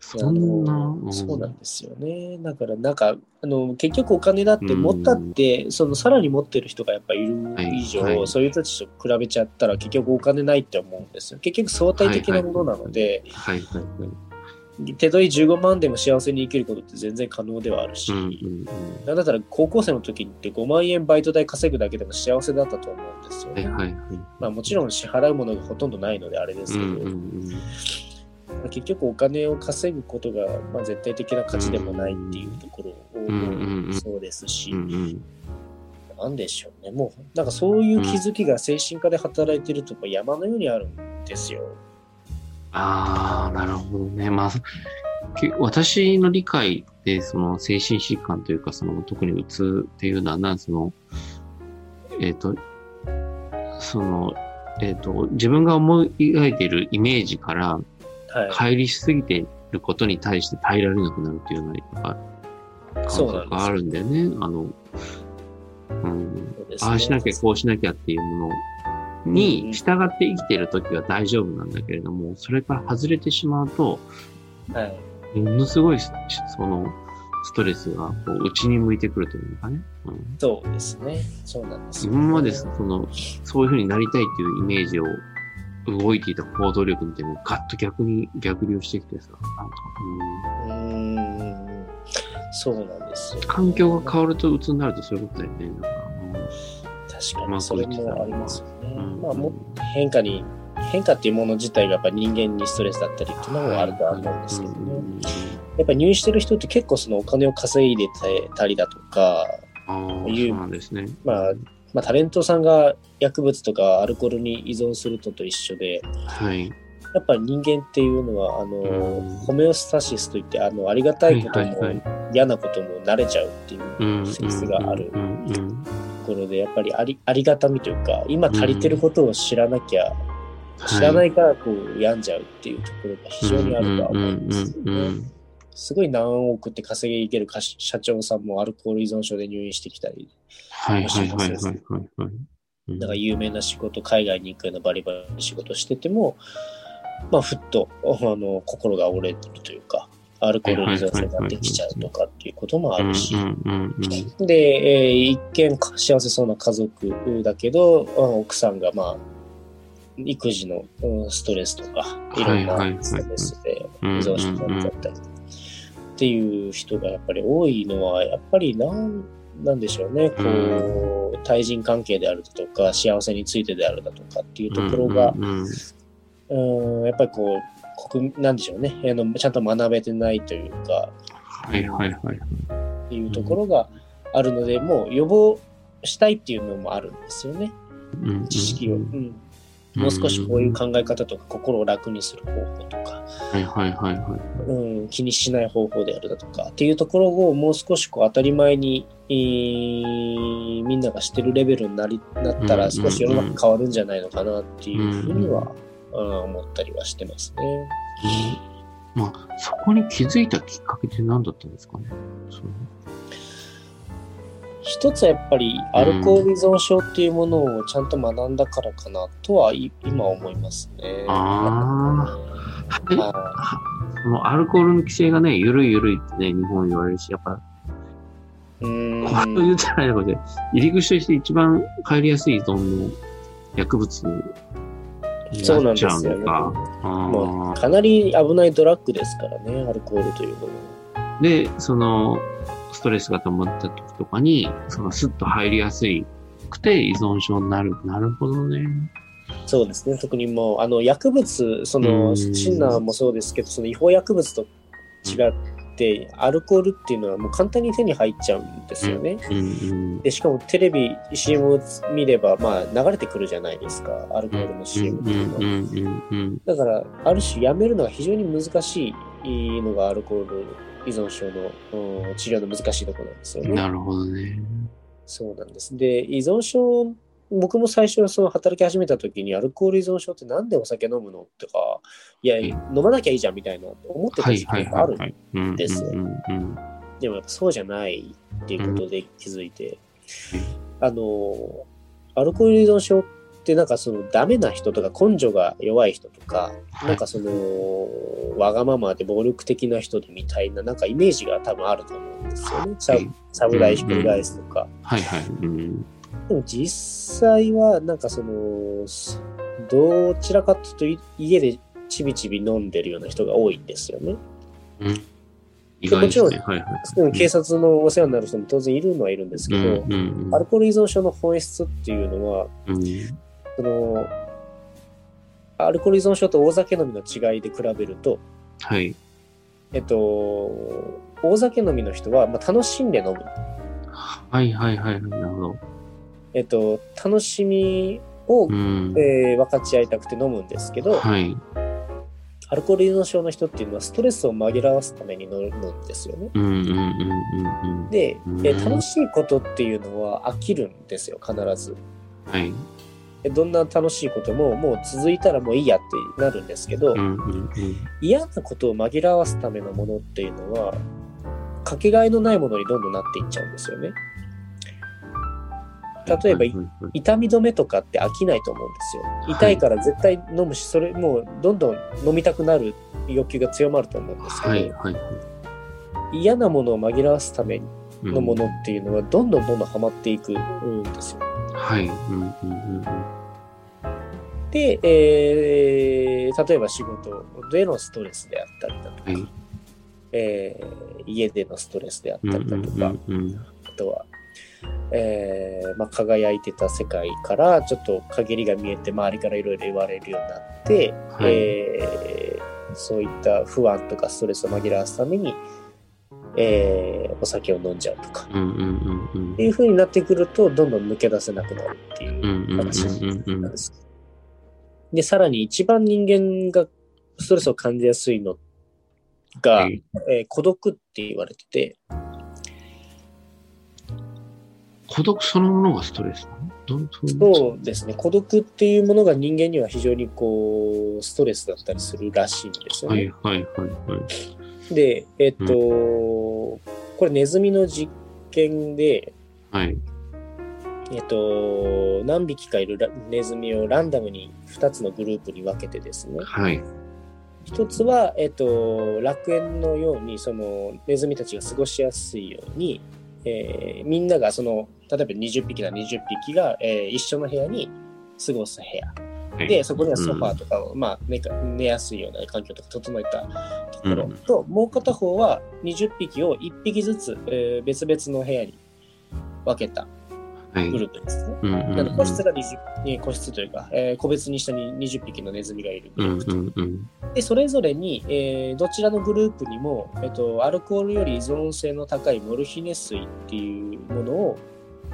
そんな、うん、そうなんですよね。だからなんかあの結局お金だって持ったって、うん、そのさらに持ってる人がやっぱいる以上、はいはい、そういう人たちと比べちゃったら結局お金ないって思うんですよ。結局相対的なものなので、はいはいはい手取り15万でも幸せに生きることって全然可能ではあるし、なんだったら高校生の時って5万円バイト代稼ぐだけでも幸せだったと思うんですよね。はいまあ、もちろん支払うものがほとんどないのであれですけど、うんうんうん結局お金を稼ぐことが、まあ、絶対的な価値でもないっていうところもそうですし、なんでしょうね。もうなんかそういう気づきが精神科で働いてると山のようにあるんですよ。ああなるほどね。まあ私の理解でその精神疾患というかその特にうつっていうのはなそのえっ、ー、とそのえっ、ー、と自分が思い描いているイメージから乖離しすぎていることに対して耐えられなくなるっていうのは、感覚があるんだよね。あの、うん、ね、ああしなきゃこうしなきゃっていうものに従って生きているときは大丈夫なんだけれども、それから外れてしまうと、はい、ものすごい、その、ストレスがこう内に向いてくるというかね。うん、そうですね。そうなんです、ね、今までその、そういうふうになりたいっていうイメージを動いていた行動力みたいなのガッと逆に逆流してきてさ、なんか、うん。うんそうなんですよ、ね、環境が変わると鬱になるとそういうことだよね。なんか確かに、それもありますよね。うん、まあ、も変化に、変化っていうもの自体がやっぱ人間にストレスだったりっていうのもあるとは思うんですけどね。やっぱ入院してる人って結構そのお金を稼いでたりだとか、いう、ね。まあ、まあ、タレントさんが薬物とかアルコールに依存するのと一緒で、はい、やっぱり人間っていうのはあの、うん、ホメオスタシスといってあのありがたいことも、嫌なことも慣れちゃうっていう説がある。ところでやっぱりありありがたみというか今足りてることを知らなきゃ、知らないからこう病んじゃうっていうところが非常にあるとは思うんです。すごい何億って稼ぎいける社長さんもアルコール依存症で入院してきたり。はいはいはいはいはい。だから有名な仕事、海外に行くようなバリバリ仕事してても、まあ、ふっとあの心が折れてるというか、アルコール依存症ができちゃうとかっていうこともあるし。で、えー、一見幸せそうな家族だけど、奥さんがまあ、育児のストレスとか、いろんなストレスで依存症になっちゃったりっていう人がやっぱり多いのは、やっぱりなんなんでしょうね、こう、対人関係であるだとか、幸せについてであるだとかっていうところが、うんやっぱりこう、国なんでしょうね。あの、ちゃんと学べてないというか、はいはいはい。っていうところがあるので、もう予防したいっていうのもあるんですよね。知識を。うん。もう少しこういう考え方とか心を楽にする方法とか、はいはいはいはい、うん、気にしない方法であるだとか。っていうところをもう少しこう当たり前に、えー、みんながしてるレベルになりなったら少し世の中変わるんじゃないのかなっていうふうには、うん、思ったりはしてますね。うん、まあ、そこに気づいたきっかけって何だったんですかね？そ一つはやっぱりアルコール依存症っていうものをちゃんと学んだからかなとは今思いますね。ああ。*laughs* そのアルコールの規制がね、ゆるいゆるいってね、日本言われるし、やっぱ、うん。こう言ったらいので、入り口として一番入りやすい依存の薬物そうなんですよね。まあ、かなり危ないドラッグですからね、アルコールというのは。で、その、ストレスが溜まった時とかに、そのスッと入りやすいくて依存症になる。なるほどね。そうですね。特にもう、あの、薬物、その、シンナーもそうですけど、その違法薬物と違って、アルコールっていうのはもう簡単に手に入っちゃうんですよね。で、しかもテレビ、CM を見れば、まあ、流れてくるじゃないですか。アルコールの CM っていうのは。だから、ある種やめるのが非常に難しいのがアルコール依存症の、治療の難しいところなんですよね。なるほどね。そうなんです。で、依存症、僕も最初その働き始めた時にアルコール依存症ってなんでお酒飲むのとか、いや、飲まなきゃいいじゃんみたいな思ってた時期があるんですよ。でもやっぱそうじゃないっていうことで気づいて、あの、アルコール依存症っでなんかそのダメな人とか根性が弱い人とか、はいなんかそのわがままで暴力的な人でみたいななんかイメージが多分あると思うんですよね。さはい侍ひっくり返すとか。はいはい。うん。でも実際はなんかそのすどちらかというとい家でちびちび飲んでるような人が多いんですよね。うん。意外ですもちね。はいはい。警察のお世話になる人も当然いるのはいるんですけど、うんうんアルコール依存症の本質っていうのはうん。うんそのアルコール依存症と大酒飲みの違いで比べると、はい。えっと、大酒飲みの人は、まあ、楽しんで飲む。はいはいはいはい。なるほど。えっと、楽しみを、うん。えー分かち合いたくて飲むんですけど、はい。アルコール依存症の人っていうのはストレスを紛らわすために飲むんですよね。で、うんえー楽しいことっていうのは飽きるんですよ、必ず。はい。でどんな楽しいことももう続いたらもういいやってなるんですけど。嫌なことを紛らわすためのものっていうのは、かけがえのないものにどんどんなっていっちゃうんですよね。例えば痛み止めとかって飽きないと思うんですよ。痛いから絶対飲むし、それもうどんどん飲みたくなる欲求が強まると思うんですけど、はいはいはい。嫌なものを紛らわすためうんのものっていうのはどんどんどんどんハマっていくんですよ。はい。うんうんうんで、えー例えば仕事でのストレスであったりだとか、はいえー家でのストレスであっうん。うんうんたりだとか、うんうん。あとは、えーまあ、輝いてた世界からちょっと陰りが見えて周りからいろいろ言われるようになって、はい。えーそういった不安とかストレスを紛らわすために、えーお酒を飲んじゃうとか、うんうんうんうん。っていう風になってくるとどんどん抜け出せなくなるっていう話なんです。で、さらに一番人間がストレスを感じやすいのが、はい。えー孤独って言われてて、孤独そのものがストレスなの？そうですね、孤独っていうものが人間には非常にこう、ストレスだったりするらしいんですよはね。いはいはいはい。で、えっと、これネズミの実験で、はい。えっと、何匹かいるラネズミをランダムに2つのグループに分けてですね、はい。一つは、えっと、楽園のように、その、ネズミたちが過ごしやすいように、えーみんなが、その、例えば20匹な20匹が、えー一緒の部屋に過ごす部屋。はいで、そこにはソファーとかを、まあ寝か、寝やすいような環境とか整えたところうんと、もう片方は20匹を1匹ずつ、えー別々の部屋に分けたはい。グループですね。うんうんうんなので個室が20、えー個室というか、えー個別に下に20匹のネズミがいるグうんループとうんうん。で、それぞれに、えーどちらのグループにも、えっと、アルコールより依存性の高いモルヒネ水っていうものを、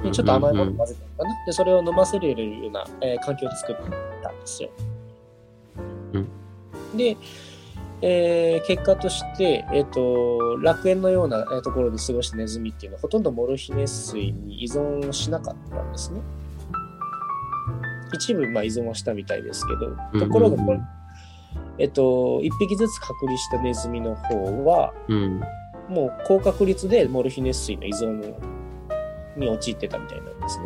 でちょっと甘いものを混ぜたのかな。で、それを飲ませるような、えー環境を作ったんですよ。うんで、えー結果として、えっと、楽園のようなえーところで過ごしたネズミっていうのはほとんどモルヒネ水に依存しなかったんですね。一部まあ依存はしたみたいですけど、ところがこれ、えっと、一匹ずつ隔離したネズミの方は、うん。もう高確率でモルヒネ水の依存に陥ってたみたいなんですね。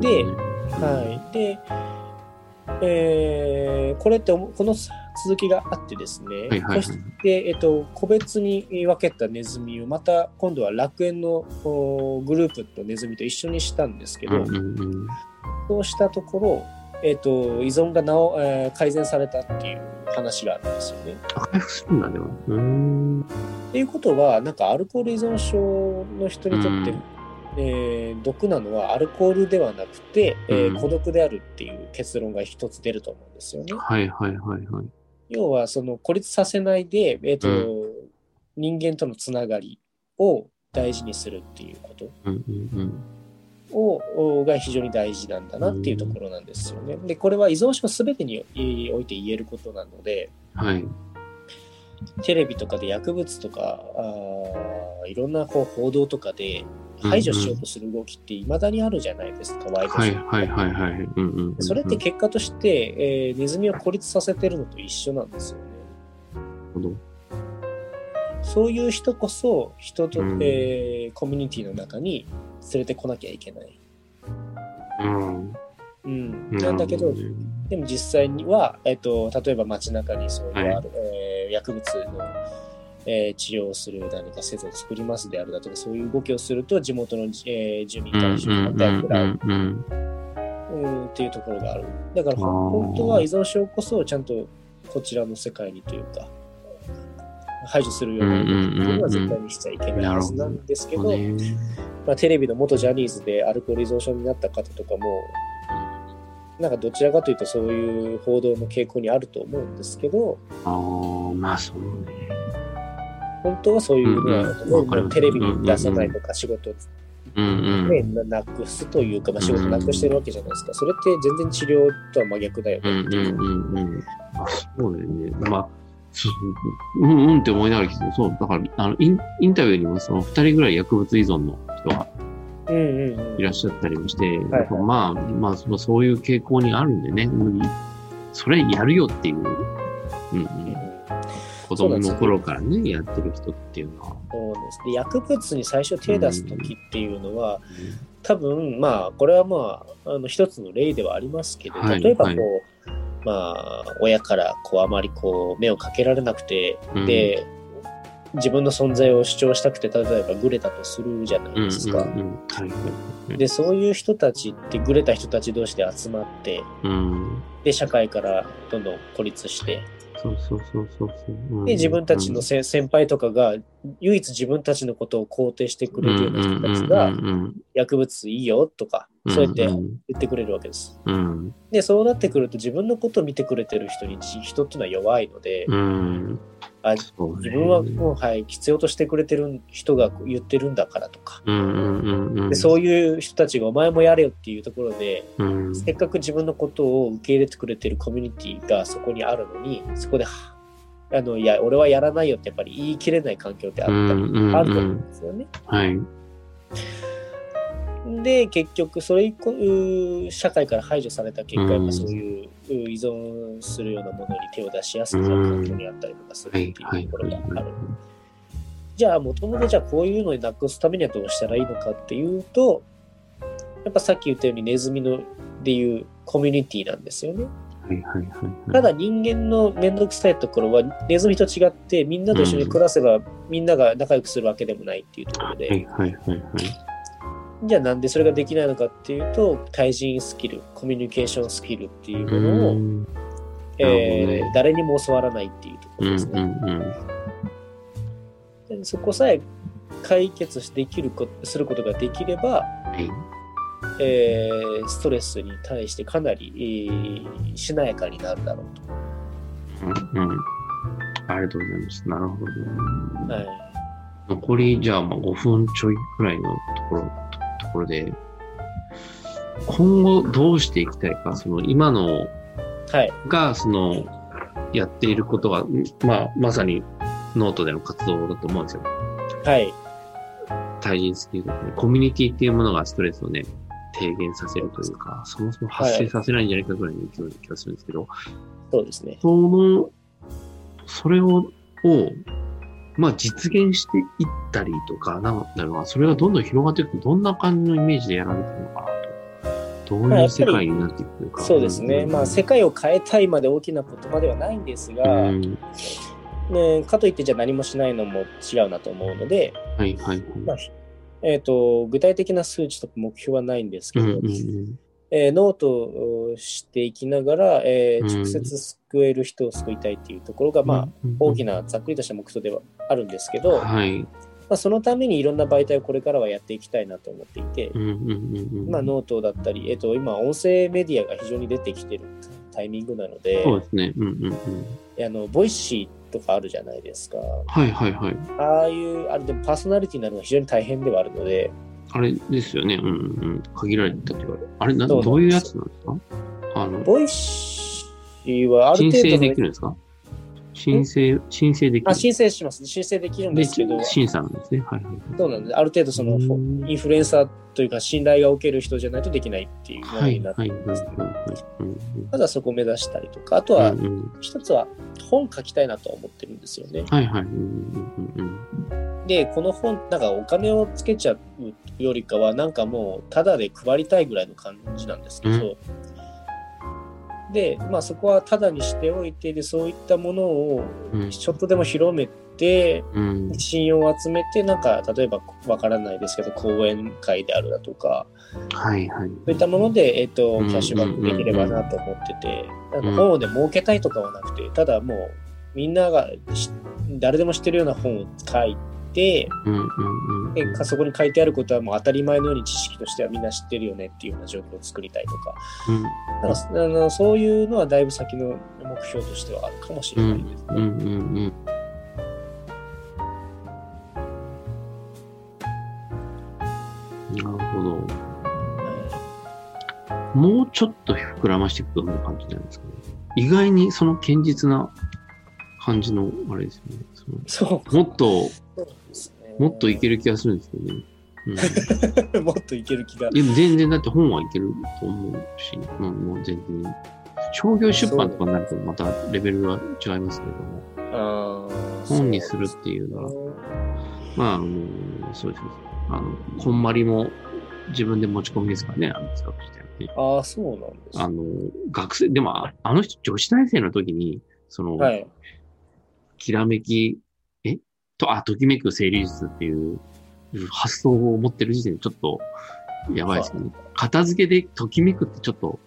ではい。で、えーこれってこの続きがあってですね、はいはいはいそして、えっと、個別に分けたネズミをまた今度は楽園のおグループとネズミと一緒にしたんですけど、うんうんうん。そうしたところ、えっと、依存がなお、えー改善されたっていう話があるんですよね。あ回復するんだ、でも。うーん。っていうことは、なんかアルコール依存症の人にとって、うんえー毒なのはアルコールではなくて、えーうん孤独であるっていう結論が一つ出ると思うんですよね。はいはいはいはい。要は、その孤立させないで、えっ、と、う人間とのつながりを大事にするっていうことうんうんうん。ををが非常に大事なんだなっていうところなんですよね。で、これは依存症すべてにおいて言えることなので、はい。テレビとかで薬物とか、あーいろんなこう報道とかで排除しようとする動きって未だにあるじゃないですか、ワイドシはいョーはいはいはい。うんうんうんうん。それって結果として、えーネズミを孤立させてるのと一緒なんですよね。ほど。そういう人こそ人と、うんえーコミュニティの中に連れてこなきゃいけない。うん。うん、なんだけどでも実際には、えっと、例えば街中にそういう、はいえー薬物の、えー治療する何か施設を作りますであるだとかそういう動きをすると地元の、えー住民からうんうん反対を食らう、っていうところがある。だから本当は依存症こそちゃんとこちらの世界にというか排除するような動きっていうのは絶対にしちゃいけないはずなんですけど、そうねまあ、テレビの元ジャニーズでアルコール依存症になった方とかもなん。かどちらかというとそういう報道の傾向にあると思うん。ですけどああ、まあそうね。本当はそういうのは、うんうテレビに出さないとか仕事を、うんうん。ねななくすというか、まあ、仕事なくしてるわけじゃないですか。それって全然治療とは真逆だようんうんう。うんうん。あ、そうだよね。まあ、そううんうんって思いながら聞いて、そう、だから、あの、インインタビューにもその二人ぐらい薬物依存の人がいらっしゃったりもして、まあ、まあ、そのそういう傾向にあるんでね、それやるよっていう、うんううんん、子供の頃からね、やってる人っていうのは。そうですで薬物に最初手出す時っていうのは、多分まあこれはまああの一つの例ではありますけど、はい例えばこう、はいまあ親からこうあまりこう目をかけられなくて、うんで自分の存在を主張したくて例えばグレたとするじゃないうんうんですか。でそういう人たちってグレた人たち同士で集まってうん。で社会からどんどん孤立してそうそうそうそうそう。うんで自分たちのせ先輩とかが唯一自分たちのことを肯定してくれるような人たちが薬物いいよとかうんそうやってうん言ってくれるわけです。うんでそうなってくると自分のことを見てくれてる人にじ人っていうのは弱いので、うん。あ自分はもう、はい、必要としてくれてる人が言ってるんだからとか。でそういう人たちがお前もやれよっていうところで、うん。せっかく自分のことを受け入れてくれてるコミュニティがそこにあるのにそこではあのいや俺はやらないよってやっぱり言い切れない環境ってあったり、あると思うんですよね。はい。で結局それ以降社会から排除された結果、そういうう依存するようなものに手を出しやすくなる環境にあったりとかするっていうはい。ところがある。はいじゃあもともとじゃあこういうのになくすためにはどうしたらいいのかっていうとやっぱさっき言ったようにネズミのでいうコミュニティなんですよね。はいはいはい。ただ人間の面倒くさいところはネズミと違ってみんなと一緒に暮らせばみんなが仲良くするわけでもないっていうところで。じゃあなんでそれができないのかっていうと対人スキルコミュニケーションスキルっていうものを、うんえーね誰にも教わらないっていうとこうんろですね。うんでそこさえ解決できるこすることができれば、はい。えーストレスに対してかなり、えーしなやかになるだろううんうん。ありがとうございます。なるほど。と。はい残り、じゃあ、まあ5分ちょいくらいのところ、とところで、今後どうしていきたいか、その今のはいが、その、やっていることは、んまあ、まさにノートでの活動だと思うんですよ。はい対人スキルね、コミュニティっていうものがストレスをね、低減させるというか、そもそも発生させないんじゃないかぐらいの勢いな気がするんですけど、そうですね。その、それを、をまあ実現していったりとか、なんだろうな、それがどんどん広がっていくと、どんな感じのイメージでやられてるのかなと。どういう世界になっていくか。そうですね。まあ世界を変えたいまで大きなことまではないんですが、うん。ね、かといってじゃあ何もしないのも違うなと思うので、はいはいはい。まあえー、と具体的な数値とか目標はないんですけど、うんうんうん。えーノートをしていきながら、えーうん直接救える人を救いたいっていうところが、まあ、大きな。なざっくりとした目標ではあるんですけど、まはい。あ、そのためにいろんな媒体をこれからはやっていきたいなと思っていて、うんうんうんうん。まあ、ノートだったり、えー、と今、音声メディアが非常に出てきてるタイミングなので、そうですね。うんうんうん。あのボイシーとかあるじゃないですか。はいはいはい。ああいう、あれでもパーソナリティになるのが非常に大変ではあるので、あれですよね。うんうんうん。限られたというか、あれな、どういうやつなんですか？あの、ボイシーはある申程度の請できるんですか？申請、申請できるあ申請します。申請できるんでですけど、審査なんですね。はいはいそうなんです。ある程度その、うんインフルエンサーというか信頼がおける人じゃないとできないっていうもはい。のになってはいはいはいるんです。はい。うんまずはそこを目指したりとか、あとはうんうん一つは本書きたいなと思ってるんですよね。はいはい。うんうんうんで、この本、なんかお金をつけちゃうよりかは、なんかもう、ただで配りたいぐらいの感じなんですけど、で、まあそこはただにしておいて、で、そういったものをうんちょっとでも広めて、うん。信用を集めて、なんか、例えばわからないですけど、講演会であるだとか、はいはい。そういったもので、えっ、と、うんキャッシュバックできればなと思ってて、んなんか本で儲けたいとかはなくて、ただもう、みんながし誰でも知ってるような本を書いて、うんうんうん。でそこに書いてあることはもう当たり前のように知識としてはみんな知ってるよねっていうような状況を作りたいとか、うんあのそういうのはだいぶ先の目標としてはあるかもしれないですね。うんうんうん。なるほど。もうちょっと膨らましていくとどんな感じなんですかね。意外にその堅実な感じの、あれですよね。そのそうもっと。もっといける気がするんですけどね。うん、*laughs* もっといける気が。でも全然だって本はいけると思うし、もうもう全然。商業出版とかになるとまたレベルは違いますけれども、本にするっていうのは、まあ、あの、そうですね。あの、こんまりも自分で持ち込みですからね、あの企画してね。ああ、そうなんですねあの、学生、でも、ああの人女子大生の時に、その、はい。きらめき、えと、あ、ときめく整理術っていう発想を持ってる時点でちょっと、やばいですよね。片付けでときめくってちょっと、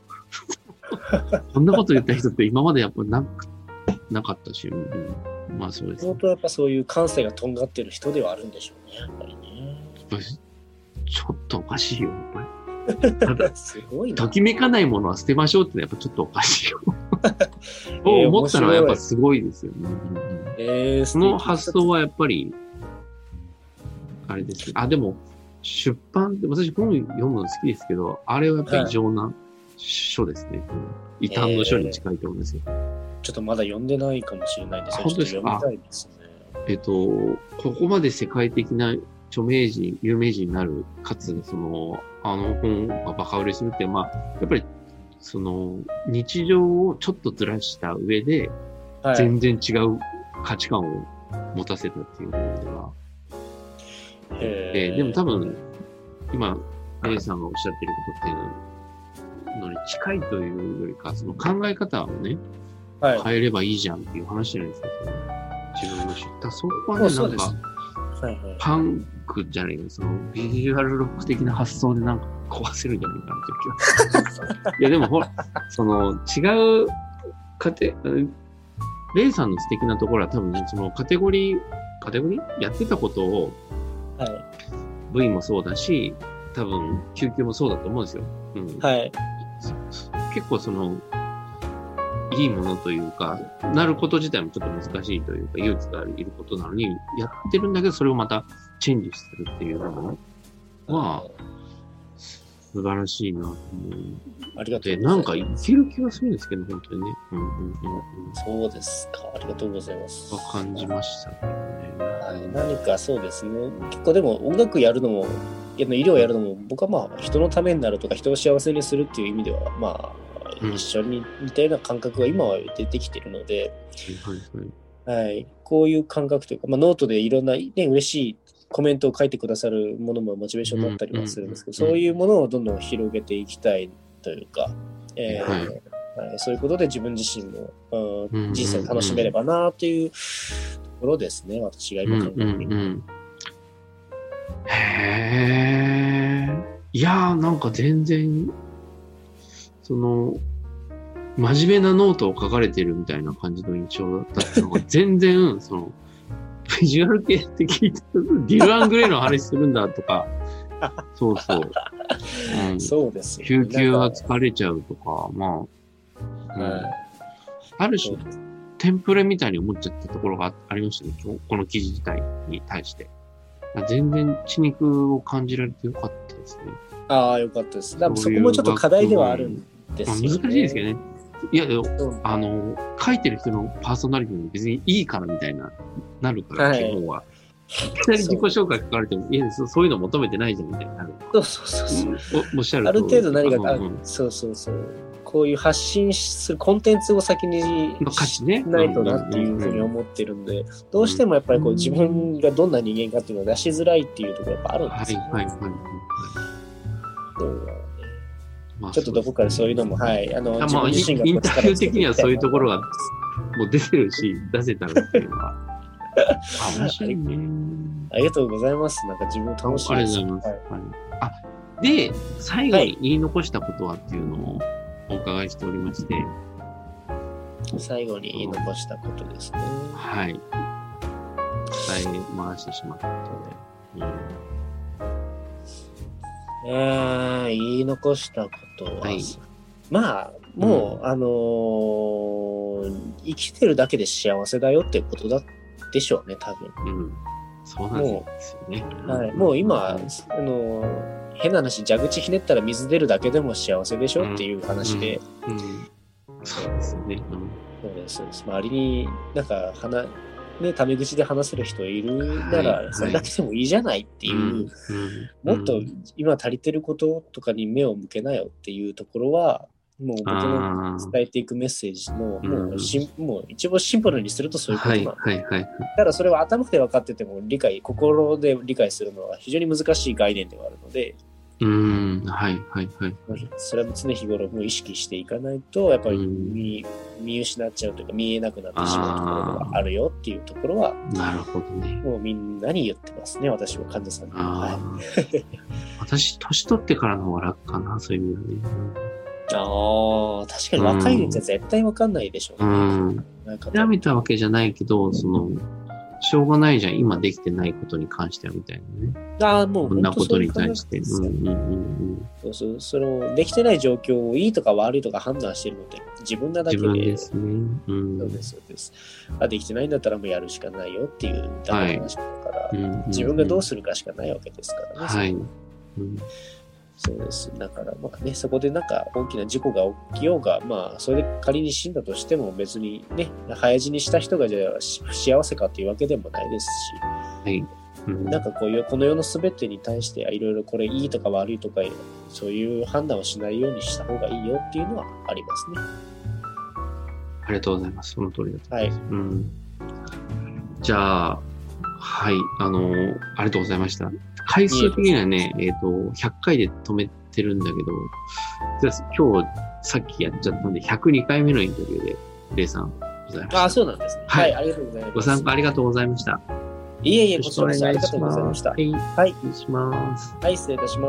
*laughs* そんなこと言った人って今までやっぱなく、なかったし、うんまあそうですね。相当やっぱそういう感性がとんがってる人ではあるんでしょうね、やっぱりね。ちょっとおかしいよ。やっぱりすごいな。ときめかないものは捨てましょうってのはやっぱちょっとおかしいよ。*laughs* えとー思ったのはやっぱすごいですよね。えー、その発想はやっぱり、あれですね。あ、でも、出版って、私本読むの好きですけど、あれはやっぱり異常な書ですね。異端の書に近いと思うんですよ。ちょっとまだ読んでないかもしれないですあ本当ですか？ちょっと読みたいですね。えっと、ここまで世界的な著名人、有名人になる、かつ、その、あの本がバカ売れするって、まあ、やっぱり、その、日常をちょっとずらした上で、はい。全然違う価値観を持たせたっていう部分では、へえーでも多分、分、今、レイさんがおっしゃってることっていうのに近いというよりか、その考え方をね、はい。変えればいいじゃんっていう話じゃないですか。その自分の知った。そこはね、なんか、はいはい。パンクじゃないけど、そのビジュアルロック的な発想でなんか壊せるんじゃないかなっていう気が。いや、でもほら、その違う家庭、レイさんの素敵なところは多分、そのカテゴリー、カテゴリーやってたことをはい。V もそうだし、多分、救急もそうだと思うんですよ。うん。はい。結構その、いいものというか、なること自体もちょっと難しいというか、勇気がいることなのに、やってるんだけど、それをまたチェンジするっていうのは、素晴らしいなと思ありがとう。なんかいける気がするんですけど、本当にね。うんうんうんうん。そうですか。ありがとうございます。は感じましたね。はい、何かそうですね。結構でも音楽やるのも、いや医療やるのも、僕はまあ人のためになるとか人を幸せにするっていう意味では、まあ、うん一緒に似たような感覚が今は出てきてるので、はいはい。はい、こういう感覚というか、まあ、ノートでいろんな、ね、嬉しいコメントを書いてくださるものもモチベーションになったりはするんですけど、そういうものをどんどん広げていきたいというか、えーはいはいそういうことで自分自身も、うんうん、人生を楽しめればなというところですね、私がうん今考えている。うんうん。へえ。いやー、なんか全然、その、真面目なノートを書かれてるみたいな感じの印象だったのが、全然、*laughs* その、ビジュアル系って聞いて、ディル・アングレイの話するんだとか、そうそう。うん、そうですよ救急がなんか疲れちゃうとか、まあ、うんはいある種テンプレみたいに思っちゃったところがあありましたね。ここの記事自体に対して。全然血肉を感じられてよかったですね。ああ、よかったです。だそこもちょっと課題ではあるんですね。難しいですけどね。いや、あの、書いてる人のパーソナリティも別にいいからみたいな、なるから、はい基本は。いきなり自己紹介書かれても、いやそ、そういうの求めてないじゃんみたいになる。そうそうそうそう。うんおおっしゃるある程度何か、あうんうんそうそうそう。こういう発信するコンテンツを先にの価値ね。ないとなっていうふうに思ってるんで、どうしてもやっぱりこう自分がどんな人間かっていうのを出しづらいっていうところがやっぱあるんですよ、ね。はいはいはいはい。まあちょっとどこかでそういうのも、はい。あの、あまあ、インタビュー的にはそういうところがはもう出てるし、出せたらっていうのは。*laughs* あ、面白いね。ありがとうございます。なんか自分楽しいありです。がとうございます。はいはいあ、で、最後に言い残したことはっていうのをお伺いしておりまして、最後に言い残したことですね。はい。伝え回してしまったことで。うんえー、言い残したことは、はいまあ、もう、あのー生きてるだけで幸せだよってことだでしょうね、多分。うん。そうなんですよね。はい、もう今、あのー変な話、蛇口ひねったら水出るだけでも幸せでしょっていう話で、うん。そうですよね。そうですそうです周りになんか話、ね、タメ口で話せる人いるなら、はいそれだけでもいいじゃないっていう、うん。もっと今足りてることとかに目を向けなよっていうところは、もう僕の伝えていくメッセージの、うんもうしんもう一番シンプルにするとそういうことはないの。はいはい。ただそれは頭で分かってても理解、心で理解するのは非常に難しい概念ではあるので、うん。はいはいはい。それは常日頃もう意識していかないと、やっぱりうん見,、見失っちゃうというか見えなくなってしまうところがあるよっていうところは、なるほどね。もうみんなに言ってますね、私は患者さんに。あはあ。*laughs* *laughs* 私、年取ってからの方が楽かな、そういう意味でね。い、ああ、確かに若いうちは絶対分かんないでしょううね。ん。なんか諦めたわけじゃないけど、その、しょうがないじゃん、今できてないことに関してはみたいなね。ああ、もうこんなことに対して。うんうんうんそうそうそのできてない状況をいいとか悪いとか判断してるのって自分なだけ自で分ですね。うん。そうですそうですあできてないんだったらもうやるしかないよっていうだけの話だから、自分がどうすするかしかないわけですからね、はい。そうですだからまあねそこでなんか大きな事故が起きようがまあそれで仮に死んだとしても別にね早死にした人がじゃあし不幸せかっていうわけでもないですしはい。うんなんかこういうこの世の全てに対していろいろこれいいとか悪いとかそういう判断をしないようにした方がいいよっていうのはありますね。ありがとうございます。その通りだとはい。うん。じゃあ、はい、あのーありがとうございました。回数的にはね、えっ、と、100回で止めてるんだけど、今日さっきやっちゃったんで、102回目のインタビューで、レイさんございました。ああ、そうなんですね。ははいい、ありがとうございます。ご参加ありがとうございました。いえいえ、よろしくおこちらこそありがとうございました。はい、はい、失礼します。はい、失礼いたします。